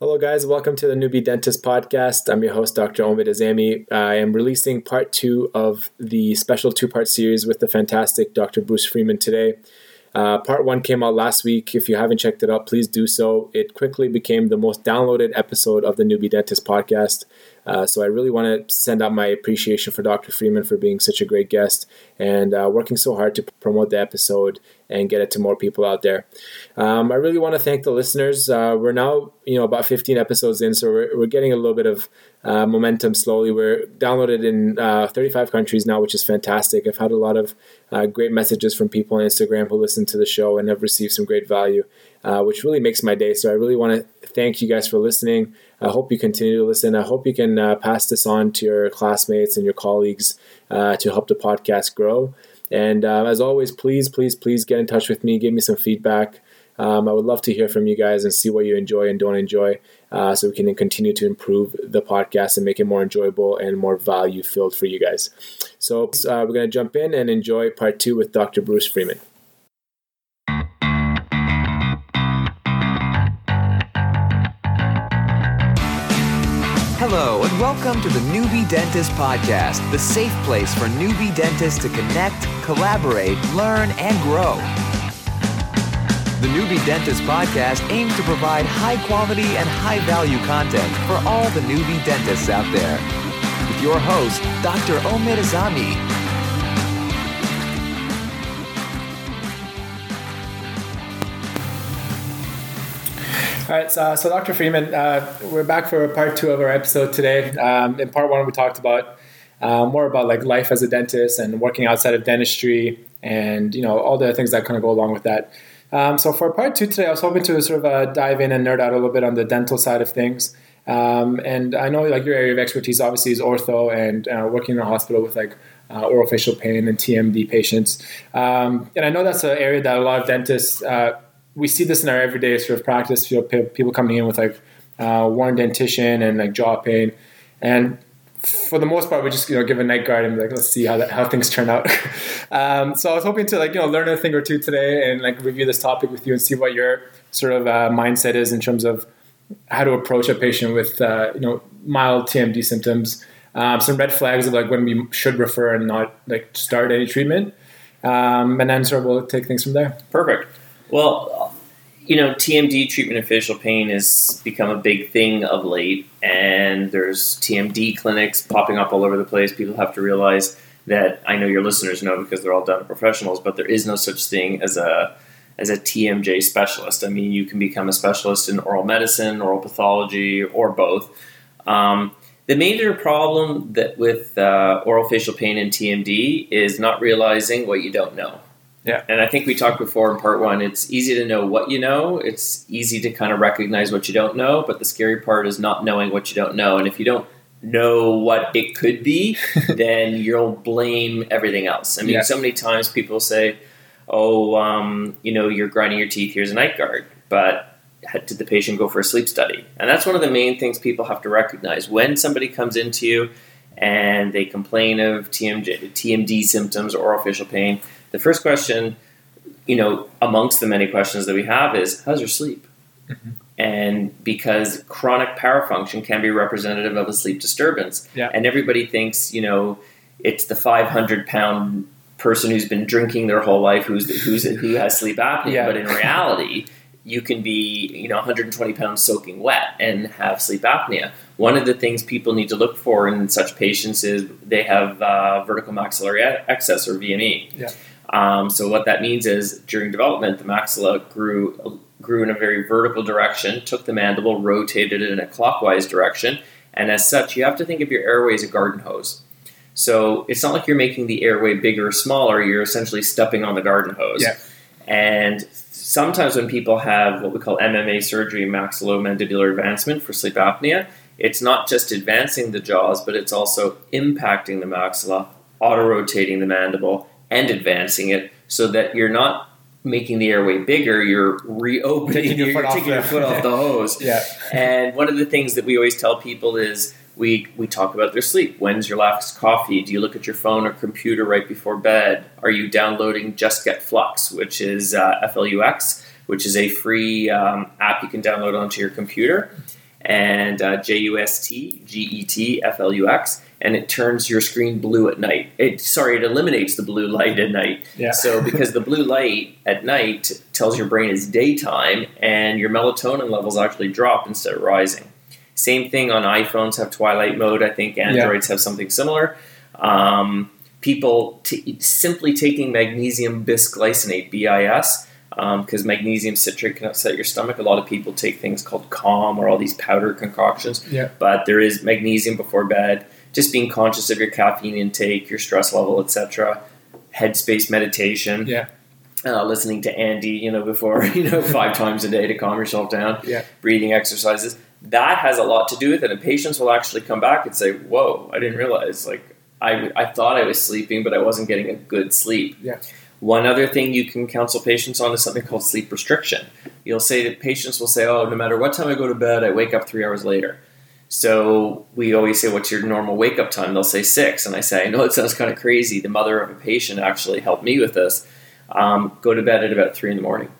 Hello, guys. Welcome to the Newbie Dentist Podcast. I'm your host, Dr. Omid Azami. I am releasing part two of the special two part series with the fantastic Dr. Bruce Freeman today. Uh, part one came out last week. If you haven't checked it out, please do so. It quickly became the most downloaded episode of the Newbie Dentist Podcast. Uh, so I really want to send out my appreciation for Dr. Freeman for being such a great guest and uh, working so hard to promote the episode and get it to more people out there. Um, I really want to thank the listeners. Uh, we're now, you know, about 15 episodes in, so we're, we're getting a little bit of uh, momentum slowly. We're downloaded in uh, 35 countries now, which is fantastic. I've had a lot of uh, great messages from people on Instagram who listen to the show and have received some great value, which really makes my day. So I really want to thank you guys for listening. I hope you continue to listen. I hope you can uh, pass this on to your classmates and your colleagues uh, to help the podcast grow. And uh, as always, please, please, please get in touch with me. Give me some feedback. Um, I would love to hear from you guys and see what you enjoy and don't enjoy uh, so we can continue to improve the podcast and make it more enjoyable and more value filled for you guys. So uh, we're going to jump in and enjoy part two with Dr. Bruce Freeman. Hello, and welcome to the Newbie Dentist Podcast, the safe place for newbie dentists to connect, collaborate, learn, and grow. The Newbie Dentist Podcast aims to provide high quality and high value content for all the newbie dentists out there. With your host, Dr. Omid Azami, All right, so, so Dr. Freeman, uh, we're back for part two of our episode today. Um, in part one, we talked about uh, more about like life as a dentist and working outside of dentistry, and you know all the things that kind of go along with that. Um, so for part two today, I was hoping to sort of uh, dive in and nerd out a little bit on the dental side of things. Um, and I know like your area of expertise obviously is ortho and uh, working in a hospital with like uh, oral facial pain and TMD patients. Um, and I know that's an area that a lot of dentists uh, we see this in our everyday sort of practice. You know, people coming in with like uh, worn dentition and like jaw pain, and for the most part, we just you know give a night guard and like, let's see how that, how things turn out. um, so I was hoping to like you know learn a thing or two today and like review this topic with you and see what your sort of uh, mindset is in terms of how to approach a patient with uh, you know mild TMD symptoms. Um, some red flags of like when we should refer and not like start any treatment, um, and then sort of we'll take things from there. Perfect. Well, you know, TMD treatment of facial pain has become a big thing of late, and there's TMD clinics popping up all over the place. People have to realize that I know your listeners know because they're all dental professionals, but there is no such thing as a as a TMJ specialist. I mean, you can become a specialist in oral medicine, oral pathology, or both. Um, the major problem that with uh, oral facial pain and TMD is not realizing what you don't know. Yeah. And I think we talked before in part one, it's easy to know what you know. It's easy to kind of recognize what you don't know, but the scary part is not knowing what you don't know. And if you don't know what it could be, then you'll blame everything else. I mean, yeah. so many times people say, oh, um, you know, you're grinding your teeth, here's a night guard. But did the patient go for a sleep study? And that's one of the main things people have to recognize. When somebody comes into you and they complain of TMJ, TMD symptoms or oral facial pain, the first question, you know, amongst the many questions that we have is, how's your sleep? Mm-hmm. And because chronic parafunction can be representative of a sleep disturbance. Yeah. And everybody thinks, you know, it's the 500 pound person who's been drinking their whole life who's, who's who has sleep apnea. Yeah. But in reality, you can be, you know, 120 pounds soaking wet and have sleep apnea. One of the things people need to look for in such patients is they have uh, vertical maxillary excess or VME. Yeah. Um, so what that means is during development, the maxilla grew grew in a very vertical direction, took the mandible, rotated it in a clockwise direction, and as such, you have to think of your airway as a garden hose. So it's not like you're making the airway bigger or smaller; you're essentially stepping on the garden hose. Yeah. And sometimes when people have what we call MMA surgery, maxillomandibular advancement for sleep apnea, it's not just advancing the jaws, but it's also impacting the maxilla, auto rotating the mandible, and advancing it so that you're not making the airway bigger, you're reopening, taking your, foot, you're off, taking your foot off the hose. yeah. And one of the things that we always tell people is we, we talk about their sleep. When's your last coffee? Do you look at your phone or computer right before bed? Are you downloading Just Get Flux, which is uh, FLUX, which is a free um, app you can download onto your computer? and uh, J U S T G E T F L U X, and it turns your screen blue at night. It sorry, it eliminates the blue light at night. Yeah. So because the blue light at night tells your brain it's daytime, and your melatonin levels actually drop instead of rising. Same thing on iPhones have twilight mode. I think Androids have something similar. Um, people t- simply taking magnesium bisglycinate (BIS) because um, magnesium citrate can upset your stomach. A lot of people take things called Calm or all these powder concoctions. Yeah. But there is magnesium before bed. Just being conscious of your caffeine intake, your stress level, etc. Headspace meditation. Yeah. Uh, listening to Andy, you know, before you know five times a day to calm yourself down. Yeah. Breathing exercises. That has a lot to do with it, and patients will actually come back and say, "Whoa, I didn't realize. Like, I I thought I was sleeping, but I wasn't getting a good sleep." Yeah. One other thing you can counsel patients on is something called sleep restriction. You'll say that patients will say, "Oh, no matter what time I go to bed, I wake up three hours later." So we always say, "What's your normal wake up time?" They'll say six, and I say, "I know it sounds kind of crazy." The mother of a patient actually helped me with this. Um, go to bed at about three in the morning,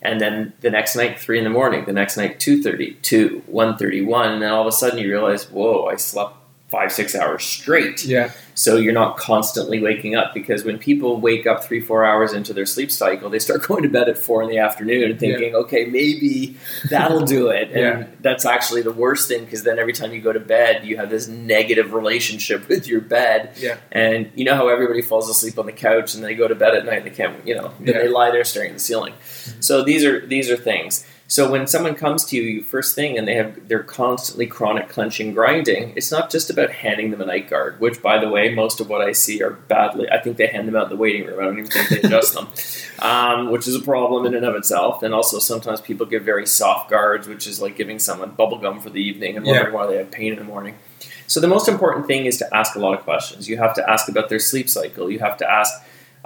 and then the next night three in the morning. The next night two thirty, two, one thirty, one, and then all of a sudden you realize, "Whoa, I slept five six hours straight." Yeah. so you're not constantly waking up because when people wake up three four hours into their sleep cycle they start going to bed at four in the afternoon and thinking okay maybe that'll do it and Yeah. that's actually the worst thing because then every time you go to bed you have this negative relationship with your bed Yeah. and you know how everybody falls asleep on the couch and they go to bed at night and they can't you know then Yeah. they lie there staring at the ceiling mm-hmm. so these are these are things so when someone comes to you first thing and they have they're constantly chronic clenching grinding, it's not just about handing them a night guard, which by the way, most of what I see are badly. I think they hand them out in the waiting room. I don't even think they adjust them, um, which is a problem in and of itself. And also sometimes people give very soft guards, which is like giving someone bubble gum for the evening and Yeah. wondering why they have pain in the morning. So the most important thing is to ask a lot of questions. You have to ask about their sleep cycle. You have to ask,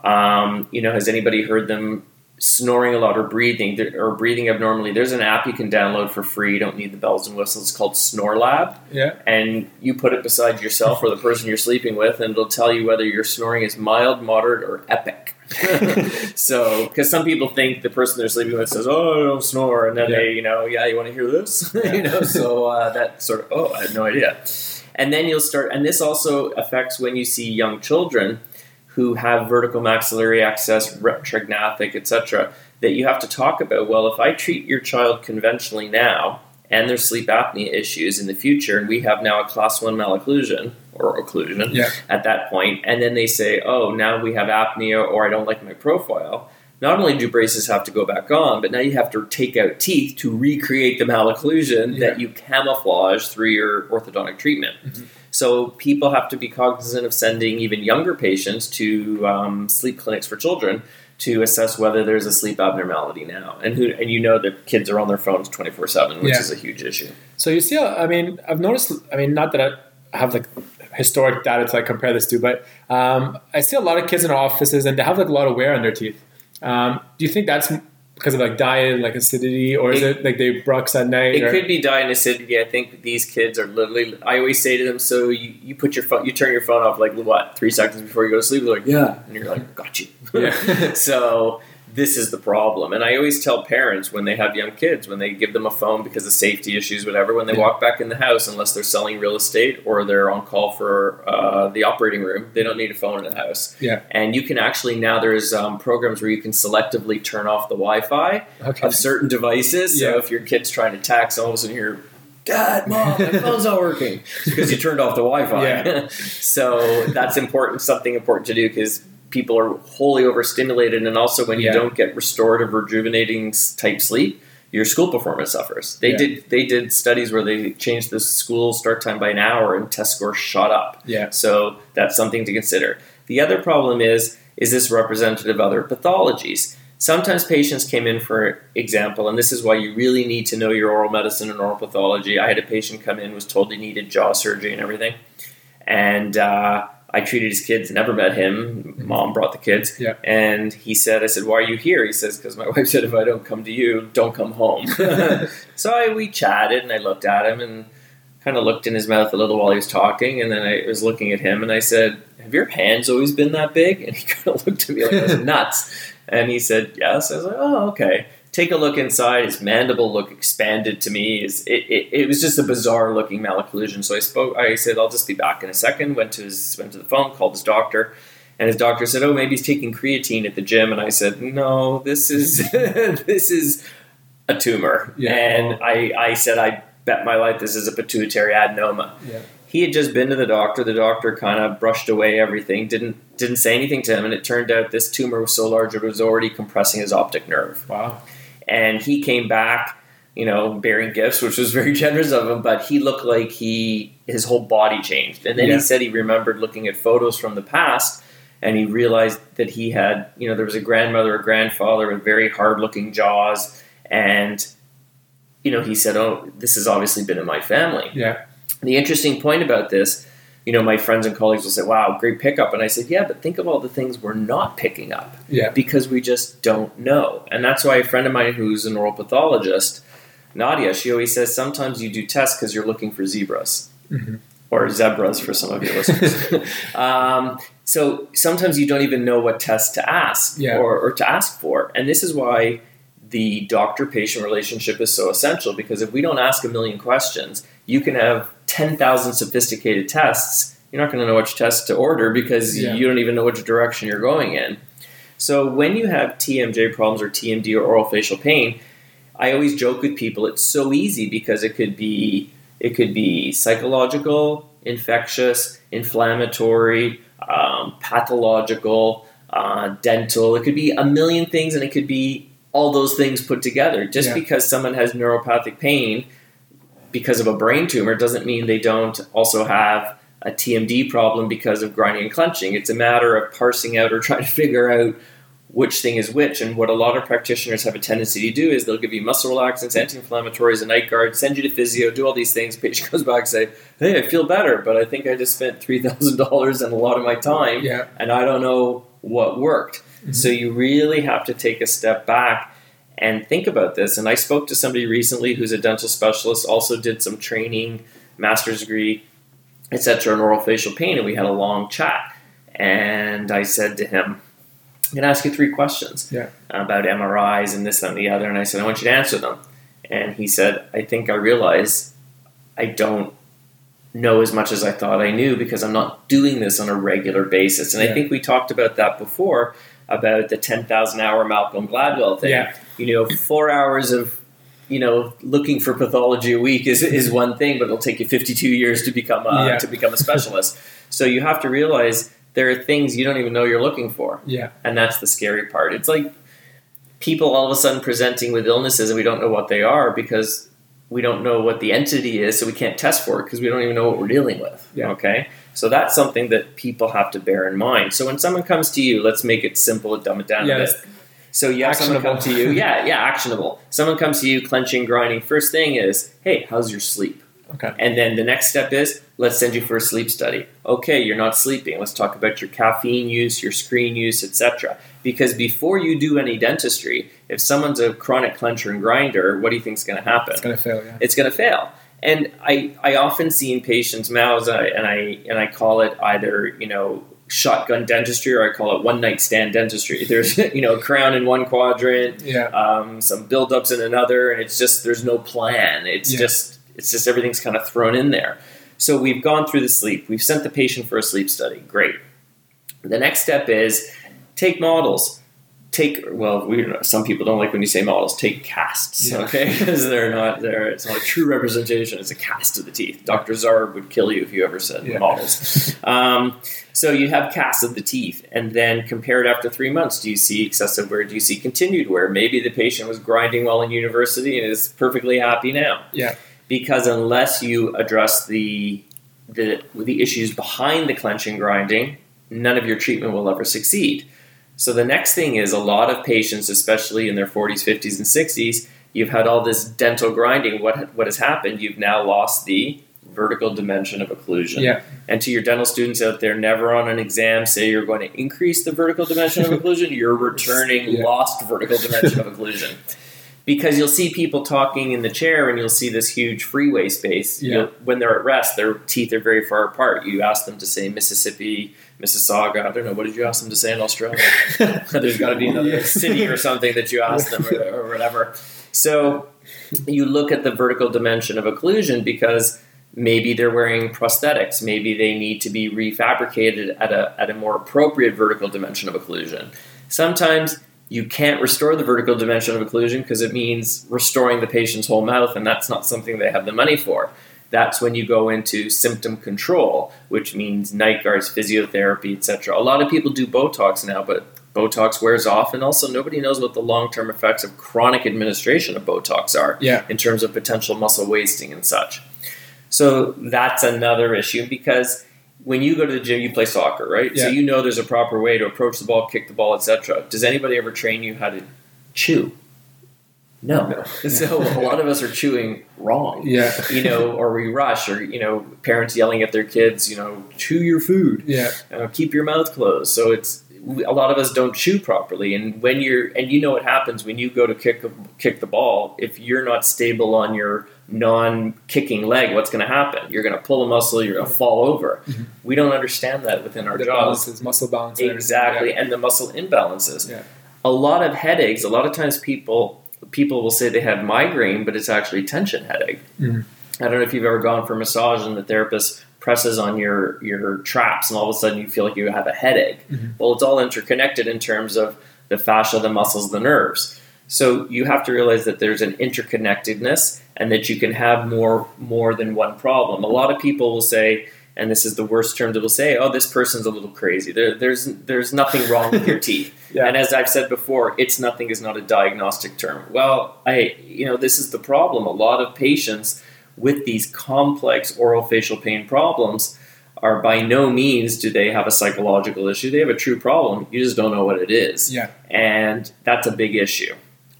um, you know, has anybody heard them snoring a lot or breathing or breathing abnormally? There's an app you can download for free. You don't need the bells and whistles. It's called Snore Lab, Yeah. and you put it beside yourself or the person you're sleeping with, and it'll tell you whether your snoring is mild, moderate, or epic. so, because some people think the person they're sleeping with says, "Oh, I don't snore," and then Yeah. they, you know, yeah, you want to hear this, you know. So uh, that sort of, oh, I had no idea. And then you'll start, and this also affects when you see young children who have vertical maxillary excess, retrognathic, etc. That you have to talk about. Well, if I treat your child conventionally now, and their sleep apnea issues in the future, and we have now a class one malocclusion or occlusion Yeah. at that point, and then they say, oh, now we have apnea, or I don't like my profile. Not only do braces have to go back on, but now you have to take out teeth to recreate the malocclusion Yeah. that you camouflage through your orthodontic treatment. Mhm. So people have to be cognizant of sending even younger patients to um, sleep clinics for children to assess whether there's a sleep abnormality now. And who and you know that kids are on their phones twenty four seven, which Yeah. is a huge issue. So you see, I mean, I've noticed. I mean, not that I have like historic data to like compare this to, but um, I see a lot of kids in our offices, and they have like a lot of wear on their teeth. Um, do you think that's because of like diet, and like acidity, or is It- it, like they brux at night? It or- could be diet and acidity. I think these kids are literally. I always say to them, "So you, you put your phone, you turn your phone off like what three seconds before you go to sleep?" They're like, "Yeah," and you're like, "Got you." Yeah. so this is the problem, and I always tell parents when they have young kids, when they give them a phone because of safety issues, whatever, when they walk back in the house, unless they're selling real estate or they're on call for uh, the operating room, they don't need a phone in the house. Yeah. And you can actually now there's um, programs where you can selectively turn off the Wi-Fi Okay. of certain devices. So Yeah. if your kid's trying to text, all of a sudden you're, Dad, Mom, my phone's not working because you turned off the Wi-Fi. Yeah. so that's important, something important to do because people are wholly overstimulated, and also when you Yeah. don't get restorative, rejuvenating type sleep. Your school performance suffers. They Yeah. did. They did studies where they changed the school start time by an hour, and test scores shot up. Yeah. So that's something to consider. The other problem is is this representative of other pathologies? Sometimes patients came in, for example, and this is why you really need to know your oral medicine and oral pathology. I had a patient come in, was told he needed jaw surgery and everything, and uh, I treated his kids, never met him. Mom brought the kids, Yeah. and he said, "I said, why are you here?" He says, "Because my wife said if I don't come to you, don't come home." so I, we chatted, and I looked at him and kind of looked in his mouth a little while he was talking, and then I was looking at him, and I said, "Have your hands always been that big?" And he kind of looked at me like I was nuts, and he said, "Yes." I was like, "Oh, okay." Take a look inside. His mandible looked expanded to me. It, it, it was just a bizarre looking malocclusion. So I spoke. I said, "I'll just be back in a second. Went to his went to the phone, called his doctor, and his doctor said, "Oh, maybe he's taking creatine at the gym." And I said, "No, this is this is a tumor." Yeah. And I I said, "I bet my life this is a pituitary adenoma." Yeah. He had just been to the doctor. The doctor kind of brushed away everything, didn't didn't say anything to him, and it turned out this tumor was so large it was already compressing his optic nerve Wow. And he came back you know bearing gifts which was very generous of him but he looked like he his whole body changed and then Yeah. he said he remembered looking at photos from the past and he realized that he had you know there was a grandmother a grandfather with very hard looking jaws and you know he said oh this has obviously been in my family Yeah. the interesting point about this, you know, my friends and colleagues will say, "Wow, great pickup," and I said, "Yeah, but think of all the things we're not picking up Yeah. because we just don't know." And that's why a friend of mine who's a oral pathologist, Nadia, she always says sometimes you do tests because you're looking for zebras Mhm. or zebras for some of your listeners. um, so sometimes you don't even know what test to ask Yeah. or, or to ask for, and this is why the doctor-patient relationship is so essential because if we don't ask a million questions, you can have 10,000 sophisticated tests. You're not going to know which test to order because Yeah. you don't even know which direction you're going in. So when you have TMJ problems or TMD or oral facial pain, I always joke with people it's so easy because it could be it could be psychological, infectious, inflammatory, um, pathological, uh, dental. It could be a million things, and it could be all those things put together. Just Yeah. because someone has neuropathic pain because of a brain tumor doesn't mean they don't also have a TMD problem because of grinding and clenching. It's a matter of parsing out or trying to figure out which thing is which. And what a lot of practitioners have a tendency to do is they'll give you muscle relaxants, anti-inflammatories, a night guard, send you to physio, do all these things. Patient comes back and say, "Hey, I feel better, but I think I just spent three thousand dollars and a lot of my time, Yeah. and I don't know what worked." Mhm. So you really have to take a step back and think about this. And I spoke to somebody recently who's a dental specialist, also did some training, master's degree, etc., in oral facial pain, and we had a long chat. And I said to him, I'm going to ask you three questions Yeah. about MRIs and this that, and the other. And I said, I want you to answer them. And he said, I think I realize I don't know as much as I thought I knew because I'm not doing this on a regular basis. And Yeah. I think we talked about that before about the 10,000 hour Malcolm Gladwell thing. Yeah. You know, four hours of you know, looking for pathology a week is, is one thing, but it'll take you 52 years to become a, Yeah. to become a specialist. so you have to realize there are things you don't even know you're looking for, Yeah. and that's the scary part. It's like people all of a sudden presenting with illnesses and we don't know what they are because we don't know what the entity is, so we can't test for it because we don't even know what we're dealing with. Yeah. Okay, so that's something that people have to bear in mind. So when someone comes to you, let's make it simple and dumb it down Yeah, a bit. So you have someone come to Actionable. you, yeah, yeah, actionable. Someone comes to you, clenching, grinding. First thing is, hey, how's your sleep? Okay. And then the next step is, let's send you for a sleep study. Okay, you're not sleeping. Let's talk about your caffeine use, your screen use, etc. Because before you do any dentistry, if someone's a chronic clencher and grinder, what do you think is going to happen? It's gonna fail. Yeah. it's going to fail. And I, I often see in patients' mouths, and I, and I and I call it either you know shotgun dentistry or I call it one night stand dentistry. There's you know a crown in one quadrant, Yeah. um, some buildups in another, and it's just there's no plan. It's Yeah. just it's just everything's kind of thrown in there. So we've gone through the sleep. We've sent the patient for a sleep study. Great. The next step is take models. Take well, we some people don't like when you say models. Take casts, Yeah. okay, because they're not they're it's not a true representation. It's a cast of the teeth. Dr. Zarb would kill you if you ever said Yeah. models. Um, so you have casts of the teeth, and then compare it after three months. Do you see excessive wear? Do you see continued wear? Maybe the patient was grinding while in university and is perfectly happy now Yeah. Because unless you address the the the issues behind the clenching grinding, none of your treatment will ever succeed. So the next thing is a lot of patients, especially in their 40s, 50s, and 60s, you've had all this dental grinding. What what has happened? You've now lost the vertical dimension of occlusion. Yeah. And to your dental students out there, never on an exam say you're going to increase the vertical dimension of occlusion. You're returning Yeah. lost vertical dimension of occlusion. because you'll see people talking in the chair and you'll see this huge freeway space. Yeah. When they're at rest, their teeth are very far apart. You ask them to say Mississippi, Mississauga. I don't know. What did you ask them to say in Australia? There's got to be another Yeah. city or something that you ask them or, or whatever. So you look at the vertical dimension of occlusion because maybe they're wearing prosthetics. Maybe they need to be refabricated at a, at a more appropriate vertical dimension of occlusion. Sometimes you can't restore the vertical dimension of occlusion because it means restoring the patient's whole mouth, and that's not something they have the money for. That's when you go into symptom control, which means night guards, physiotherapy, etc. A lot of people do Botox now, but Botox wears off, and also nobody knows what the long-term effects of chronic administration of Botox are Yeah. in terms of potential muscle wasting and such. So that's another issue because when you go to the gym, you play soccer, right? So you know there's a proper way to approach the ball, kick the ball, etc. Does anybody ever train you how to chew? No. No. So a lot of us are chewing wrong. Yeah. You know, or we rush, or you know, parents yelling at their kids, you know, chew your food Yeah. uh, keep your mouth closed. So it's a lot of us don't chew properly, and when you're and you know what happens when you go to kick kick the ball. If you're not stable on your non-kicking leg, what's going to happen? You're going to pull a muscle. You're going to fall over. Mhm. We don't understand that within our The jobs balances, muscle balance. exactly, and the muscle imbalances. Yeah. A lot of headaches. A lot of times people people will say they have migraine, but it's actually tension headache. Mhm. I don't know if you've ever gone for a massage and the therapist presses on your your traps, and all of a sudden you feel like you have a headache. Mhm. Well, it's all interconnected in terms of the fascia, the muscles, the nerves. So you have to realize that there's an interconnectedness, and that you can have more more than one problem. A lot of people will say, and this is the worst term that will say, "Oh, this person's a little crazy." There, there's there's nothing wrong with your teeth. Yeah. And as I've said before, it's nothing is not a diagnostic term. Well, I you know this is the problem. A lot of patients with these complex oral facial pain problems are by no means do they have a psychological issue. They have a true problem. You just don't know what it is. Yeah. And that's a big issue.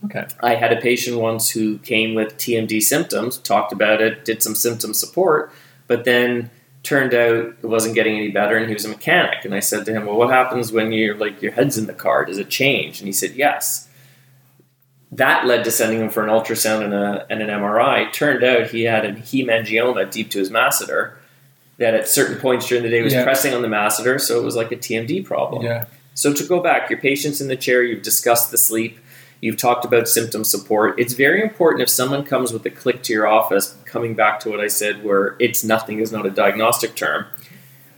Okay. I had a patient once who came with TMD symptoms, talked about it, did some symptom support, but then turned out it wasn't getting any better and he was a mechanic. And I said to him, Well, what happens when you're like your head's in the car? Does it change? And he said, Yes. That led to sending him for an ultrasound and, a, and an MRI. Turned out he had a hemangioma deep to his masseter that at certain points during the day was Yeah. pressing on the masseter, so it was like a TMD problem. Yeah. So to go back, your patient's in the chair, you've discussed the sleep, you've talked about symptom support. It's very important if someone comes with a click to your office, coming back to what I said, where it's nothing is not a diagnostic term.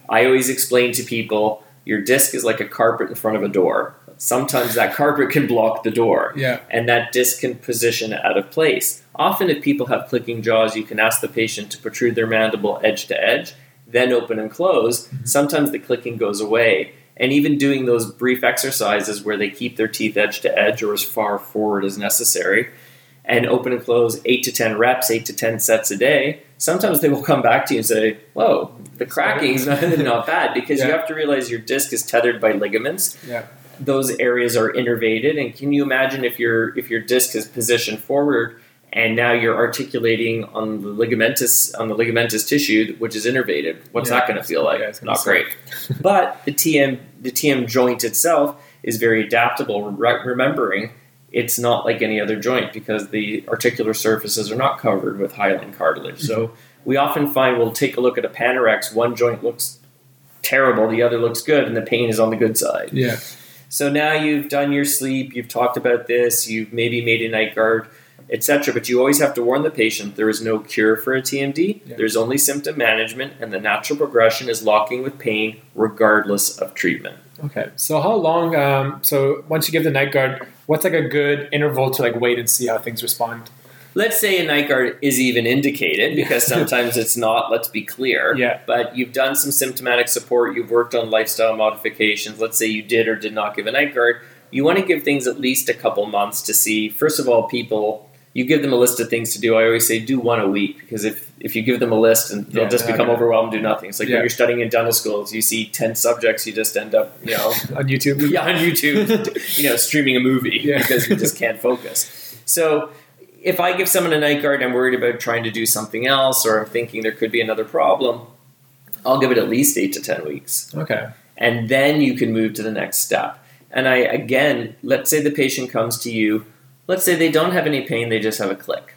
I always explain to people your disc is like a carpet in front of a door. Sometimes that carpet can block the door Yeah. and that disc can position out of place. Often, if people have clicking jaws, you can ask the patient to protrude their mandible edge to edge, then open and close. Sometimes the clicking goes away. And even doing those brief exercises where they keep their teeth edge to edge or as far forward as necessary, and open and close eight to 10 reps, eight to 10 sets a day, sometimes they will come back to you and say, Whoa, the cracking's not, not bad because you have to realize your disc is tethered by ligaments. Yeah. those areas are innervated. And can you imagine if your if your disc is positioned forward and now you're articulating on the ligamentous on the ligamentous tissue which is innervated. What's Yeah. that going to feel like? Yeah, it's not great. But the tm the tm joint itself is very adaptable. Re- remembering it's not like any other joint because the articular surfaces are not covered with hyaline cartilage. So mm-hmm. we often find we'll take a look at a panorex one joint looks terrible the other looks good and the pain is on the good side. Yeah. so now you've done your sleep, you've talked about this, you've maybe made a night guard, etc. But you always have to warn the patient there is no cure for a TMD. Yeah. There's only symptom management, and the natural progression is locking with pain regardless of treatment. Okay. So how long? Um, so once you give the night guard, what's like a good interval to like wait and see how things respond? Let's say a night guard is even indicated because sometimes it's not, let's be clear. Yeah. But you've done some symptomatic support, you've worked on lifestyle modifications. Let's say you did or did not give a night guard. You want to give things at least a couple months to see, first of all, people, you give them a list of things to do. I always say do one a week because if, if you give them a list and they'll Yeah, just become overwhelmed and do nothing. It's like Yeah. when you're studying in dental schools, you see 10 subjects, you just end up, you know, On YouTube? yeah, on YouTube, you know, streaming a movie Yeah. because you just can't focus. So if I give someone a night guard, and I'm worried about trying to do something else, or I'm thinking there could be another problem. I'll give it at least eight to ten weeks, Okay. and then you can move to the next step. And I again, let's say the patient comes to you Let's say they don't have any pain, they just have a click.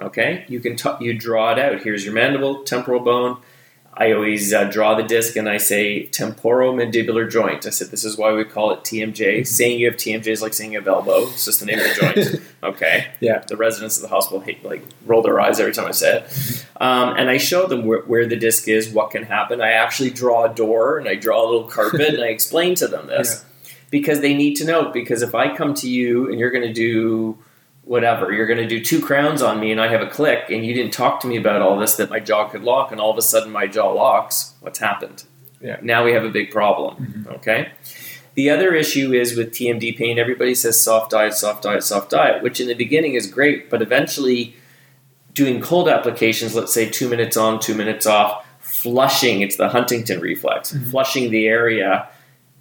Okay, you can t- you draw it out. Here's your mandible, temporal bone. I always uh, draw the disc and I say temporomandibular joint. I said this is why we call it TMJ. Mm-hmm. Saying you have TMJ is like saying you have elbow. It's just the name of the joint. Okay. Yeah. The residents of the hospital hate like roll their eyes every time I say it. Um, and I show them where, where the disc is, what can happen. I actually draw a door and I draw a little carpet and I explain to them this because they need to know. Because if I come to you and you're going to do whatever, you're going to do two crowns on me and I have a click and you didn't talk to me about all this that my jaw could lock and all of a sudden my jaw locks, what's happened? Yeah. Now we have a big problem. Mm-hmm. Okay. The other issue is with TMD pain, everybody says soft diet, soft diet, soft diet, which in the beginning is great, but eventually doing cold applications, let's say two minutes on, two minutes off, flushing, it's the Huntington reflex, mm-hmm. flushing the area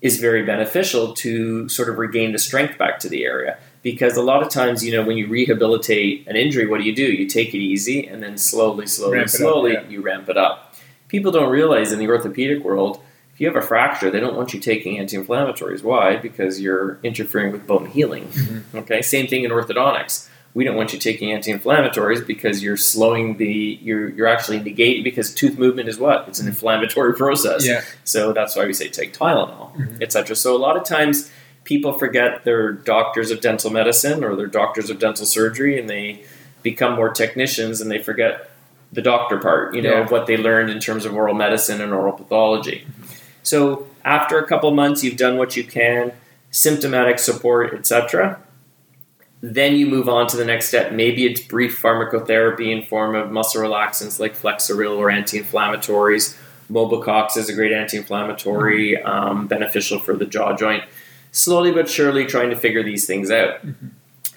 is very beneficial to sort of regain the strength back to the area. Because a lot of times, you know, when you rehabilitate an injury, what do you do? You take it easy and then slowly, slowly, Ramp it up, slowly, yeah. you ramp it up. People don't realize in the orthopedic world, if you have a fracture, they don't want you taking anti-inflammatories. Why? Because you're interfering with bone healing. Mm-hmm. Okay, same thing in orthodontics. We don't want you taking anti-inflammatories because you're slowing the you're you're actually negating because tooth movement is what it's an inflammatory process. Yeah. So that's why we say take Tylenol, Mhm. etc. So a lot of times people forget they're doctors of dental medicine or they're doctors of dental surgery and they become more technicians and they forget the doctor part, you know, Yeah. of what they learned in terms of oral medicine and oral pathology. So after a couple months you've done what you can, symptomatic support, etc. Then you move on to the next step. Maybe it's brief pharmacotherapy in form of muscle relaxants like Flexeril or anti-inflammatories. Mobicox is a great anti-inflammatory, um, beneficial for the jaw joint. Slowly but surely, trying to figure these things out,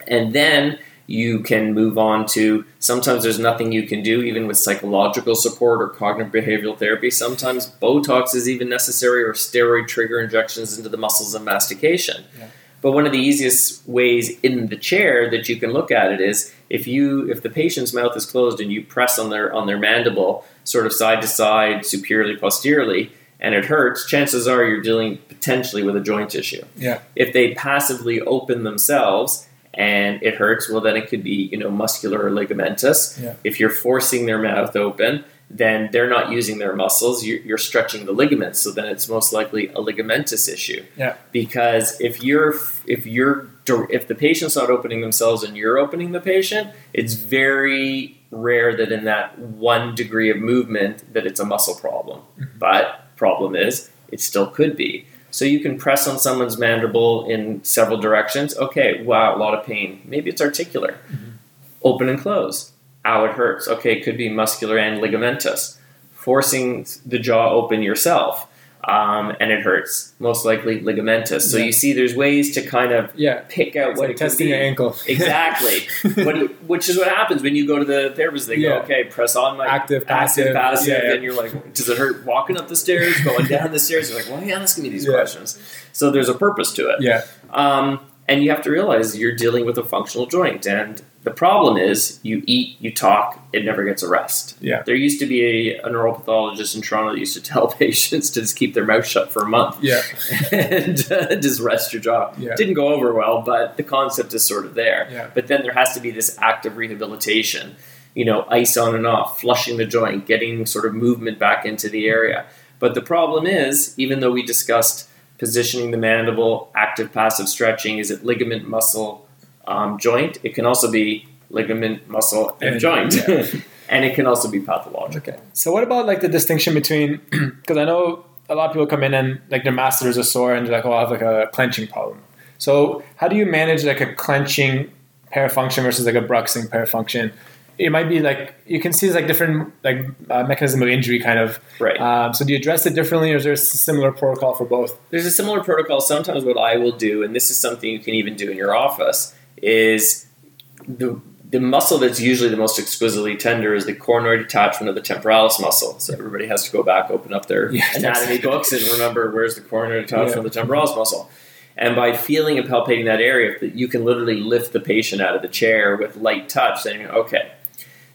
and then you can move on to. Sometimes there's nothing you can do, even with psychological support or cognitive behavioral therapy. Sometimes Botox is even necessary, or steroid trigger injections into the muscles of mastication. Yeah. But one of the easiest ways in the chair that you can look at it is if you if the patient's mouth is closed and you press on their on their mandible sort of side to side, superiorly posteriorly, and it hurts, chances are you're dealing potentially with a joint issue. Yeah. If they passively open themselves and it hurts, well then it could be, you know, muscular or ligamentous. Yeah. If you're forcing their mouth open, then they're not using their muscles. You're, you're stretching the ligaments, so then it's most likely a ligamentous issue. Yeah. Because if you're if you're if the patient's not opening themselves and you're opening the patient, it's very rare that in that one degree of movement that it's a muscle problem. Mm-hmm. But problem is, it still could be. So you can press on someone's mandible in several directions. Okay, wow, a lot of pain. Maybe it's articular. Mm-hmm. Open and close. Ow, it hurts. Okay, it could be muscular and ligamentous. Forcing the jaw open yourself, um, and it hurts. Most likely ligamentous. So Yeah. you see, there's ways to kind of Yeah. pick out It's what like it could testing be. an ankle. Exactly. what, which is what happens when you go to the therapist. They Yeah. go, okay, press on my Active, passive. active, passive, yeah. and you're like, does it hurt walking up the stairs, going down the stairs? You're like, why are you asking me these questions? So there's a purpose to it. Yeah. Um, and you have to realize you're dealing with a functional joint. And the problem is you eat, you talk, it never gets a rest. Yeah. There used to be a, a neuropathologist in Toronto that used to tell patients to just keep their mouth shut for a month Yeah. and uh, just rest your jaw. Yeah. Didn't go over well, but the concept is sort of there. Yeah. But then there has to be this active rehabilitation, you know, ice on and off, flushing the joint, getting sort of movement back into the area. But the problem is, even though we discussed positioning the mandible, active passive stretching, is it ligament muscle um, joint? It can also be ligament muscle and, And- joint. yeah. and it can also be pathological. Okay. So what about like the distinction between because I know a lot of people come in and like their masseters are sore and they're like, oh, I have like a clenching problem. So how do you manage like a clenching parafunction versus like a bruxing parafunction? It might be like you can see like different like uh, mechanism of injury kind of. Right. Um, so do you address it differently, or is there a similar protocol for both? There's a similar protocol. Sometimes what I will do, and this is something you can even do in your office, is the the muscle that's usually the most exquisitely tender is the coronoid attachment of the temporalis muscle. So everybody has to go back, open up their Yeah, anatomy books, and remember where's the coronoid attachment Yeah. of the temporalis muscle. And by feeling and palpating that area, you can literally lift the patient out of the chair with light touch, saying, "Okay."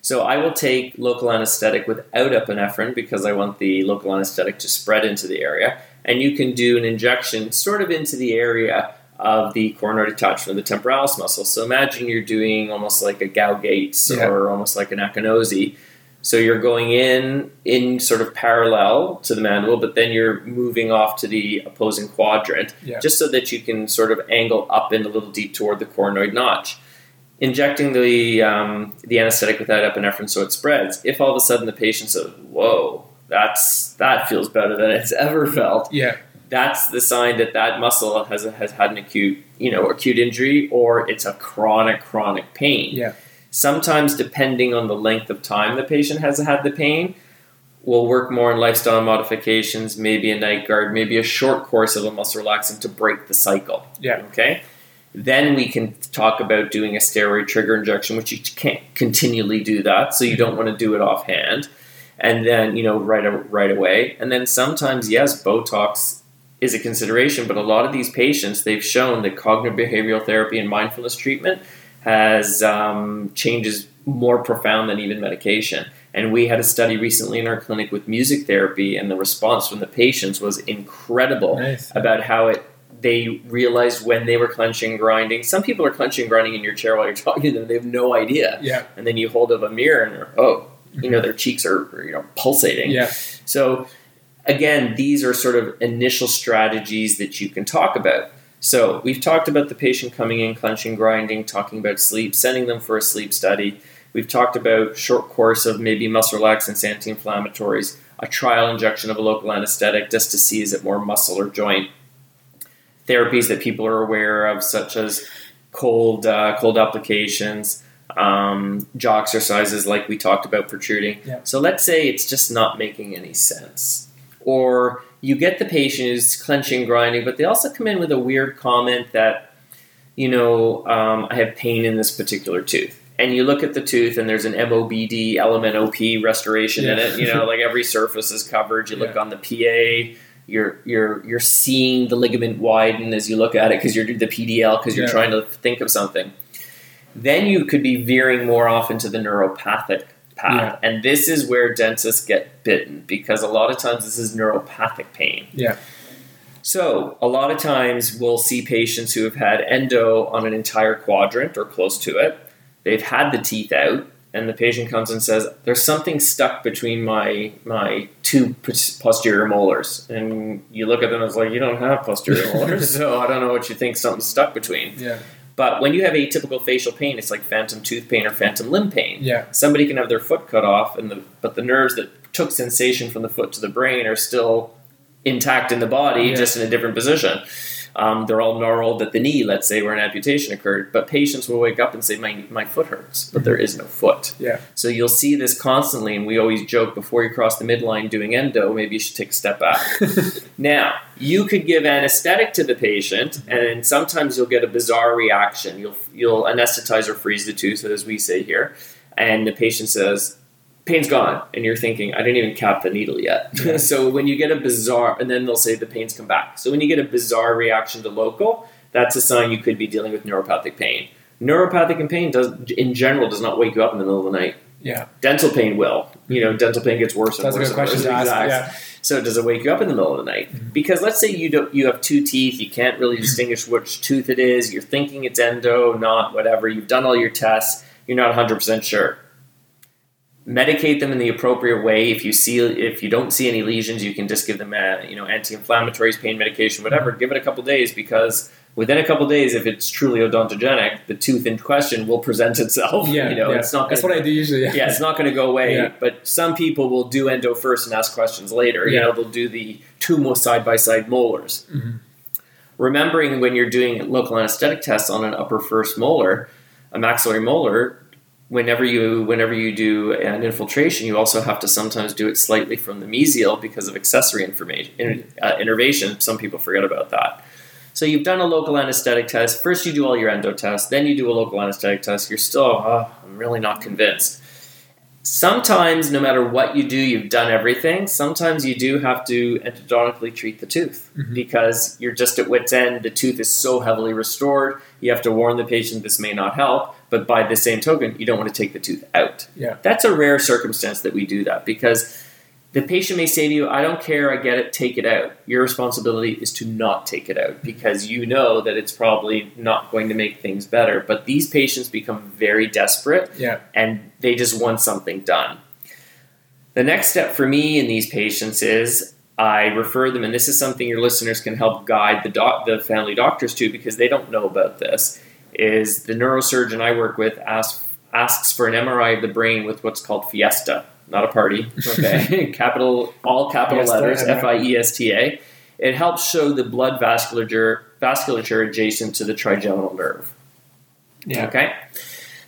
So I will take local anesthetic without epinephrine because I want the local anesthetic to spread into the area. And you can do an injection sort of into the area of the coronoid attachment of the temporalis muscle. So imagine you're doing almost like a Gow Gates Yeah. or almost like an Akinosi. So you're going in in sort of parallel to the mandible, but then you're moving off to the opposing quadrant, Yeah. just so that you can sort of angle up and a little deep toward the coronoid notch. Injecting the um, the anesthetic without epinephrine so it spreads. If all of a sudden the patient says, "Whoa, that's that feels better than it's ever felt," Yeah. that's the sign that that muscle has has had an acute you know acute injury or it's a chronic chronic pain. Yeah. Sometimes, depending on the length of time the patient has had the pain, we'll work more on lifestyle modifications, maybe a night guard, maybe a short course of a muscle relaxant to break the cycle. Yeah. Okay. Then we can talk about doing a steroid trigger injection, which you can't continually do that, so you don't want to do it offhand. And then you know right right away. And then sometimes yes, Botox is a consideration, but a lot of these patients they've shown that cognitive behavioral therapy and mindfulness treatment has um, changes more profound than even medication. And we had a study recently in our clinic with music therapy, and the response from the patients was incredible Nice. about how it they realized when they were clenching grinding. Some people are clenching grinding in your chair while you're talking to them; they have no idea. Yeah. And then you hold up a mirror, and oh, you know, their cheeks are you know pulsating. Yeah. So again, these are sort of initial strategies that you can talk about. So we've talked about the patient coming in, clenching, grinding, talking about sleep, sending them for a sleep study. We've talked about short course of maybe muscle relaxants, anti-inflammatories, a trial injection of a local anesthetic just to see is it more muscle or joint. Therapies that people are aware of, such as cold uh, cold applications, um, jaw exercises like we talked about protruding. Yeah. So let's say it's just not making any sense, or you get the patient who's clenching, grinding, but they also come in with a weird comment that, you know, um, I have pain in this particular tooth. And you look at the tooth, and there's an MOBD LMNOP restoration in it. You know, like every surface is covered. You look on the PA, you're you're you're seeing the ligament widen as you look at it because you're the PDL because you're Yeah. trying to think of something. Then you could be veering more off into the neuropathic path, and this is where dentists get bitten because a lot of times this is neuropathic pain. Yeah. So a lot of times we'll see patients who have had endo on an entire quadrant or close to it. They've had the teeth out, and the patient comes and says, "There's something stuck between my my two posterior molars." And you look at them and it's like, "You don't have posterior molars, so I don't know what you think something's stuck between." Yeah. But when you have atypical facial pain, it's like phantom tooth pain or phantom limb pain. Yeah. Somebody can have their foot cut off, and the but the nerves that took sensation from the foot to the brain are still intact in the body, Yeah. just in a different position. Um, they're all gnarled at the knee, let's say, where an amputation occurred. But patients will wake up and say, "My my foot hurts," but there is no foot. Yeah. So you'll see this constantly, and we always joke before you cross the midline doing endo, maybe you should take a step back. Now, you could give anesthetic to the patient, and sometimes you'll get a bizarre reaction. You'll you'll anesthetize or freeze the tooth, as we say here, and the patient says, "Pain's gone," and you're thinking, "I didn't even cap the needle yet." Yeah. so when you get a bizarre, and then they'll say the pain's come back. So when you get a bizarre reaction to local, that's a sign you could be dealing with neuropathic pain. Neuropathic and pain does, in general, does not wake you up in the middle of the night. Yeah. Dental pain will. You know, dental pain gets worse and That's a good question worse. to ask. Yeah. So does it wake you up in the middle of the night? Mm-hmm. Because let's say you don't, you have two teeth, you can't really distinguish which tooth it is. You're thinking it's endo, not whatever. You've done all your tests. You're not 100 percent sure. Medicate them in the appropriate way. If you see if you don't see any lesions, you can just give them uh you know anti-inflammatories, pain medication, whatever. Give it a couple days because within a couple days, if it's truly odontogenic, the tooth in question will present itself. Yeah. you know, yeah. it's not. That's gonna- what I do usually. Yeah. yeah, it's not going to go away. Yeah. But some people will do endo first and ask questions later. You know, they'll do the two most side by side molars. Mhm. Remembering when you're doing local anesthetic tests on an upper first molar, a maxillary molar, whenever you whenever you do an infiltration, you also have to sometimes do it slightly from the mesial because of accessory information in, uh, innervation. Some people forget about that. So you've done a local anesthetic test. First, you do all your endo tests. Then you do a local anesthetic test. You're still, oh, I'm really not convinced. Sometimes, no matter what you do, you've done everything. Sometimes you do have to endodontically treat the tooth Mhm. because you're just at wit's end. The tooth is so heavily restored. You have to warn the patient this may not help. But by the same token, you don't want to take the tooth out. Yeah. That's a rare circumstance that we do that because the patient may say to you, I don't care, I get it, take it out. Your responsibility is to not take it out because you know that it's probably not going to make things better. But these patients become very desperate Yeah. and they just want something done. The next step for me in these patients is I refer them, and this is something your listeners can help guide the doc, the family doctors to because they don't know about this. Is the neurosurgeon I work with asks asks for an MRI of the brain with what's called Fiesta, not a party, okay, capital all capital Fiesta, letters, F I E S T A. It helps show the blood vasculature vasculature adjacent to the trigeminal nerve. Yeah. Okay.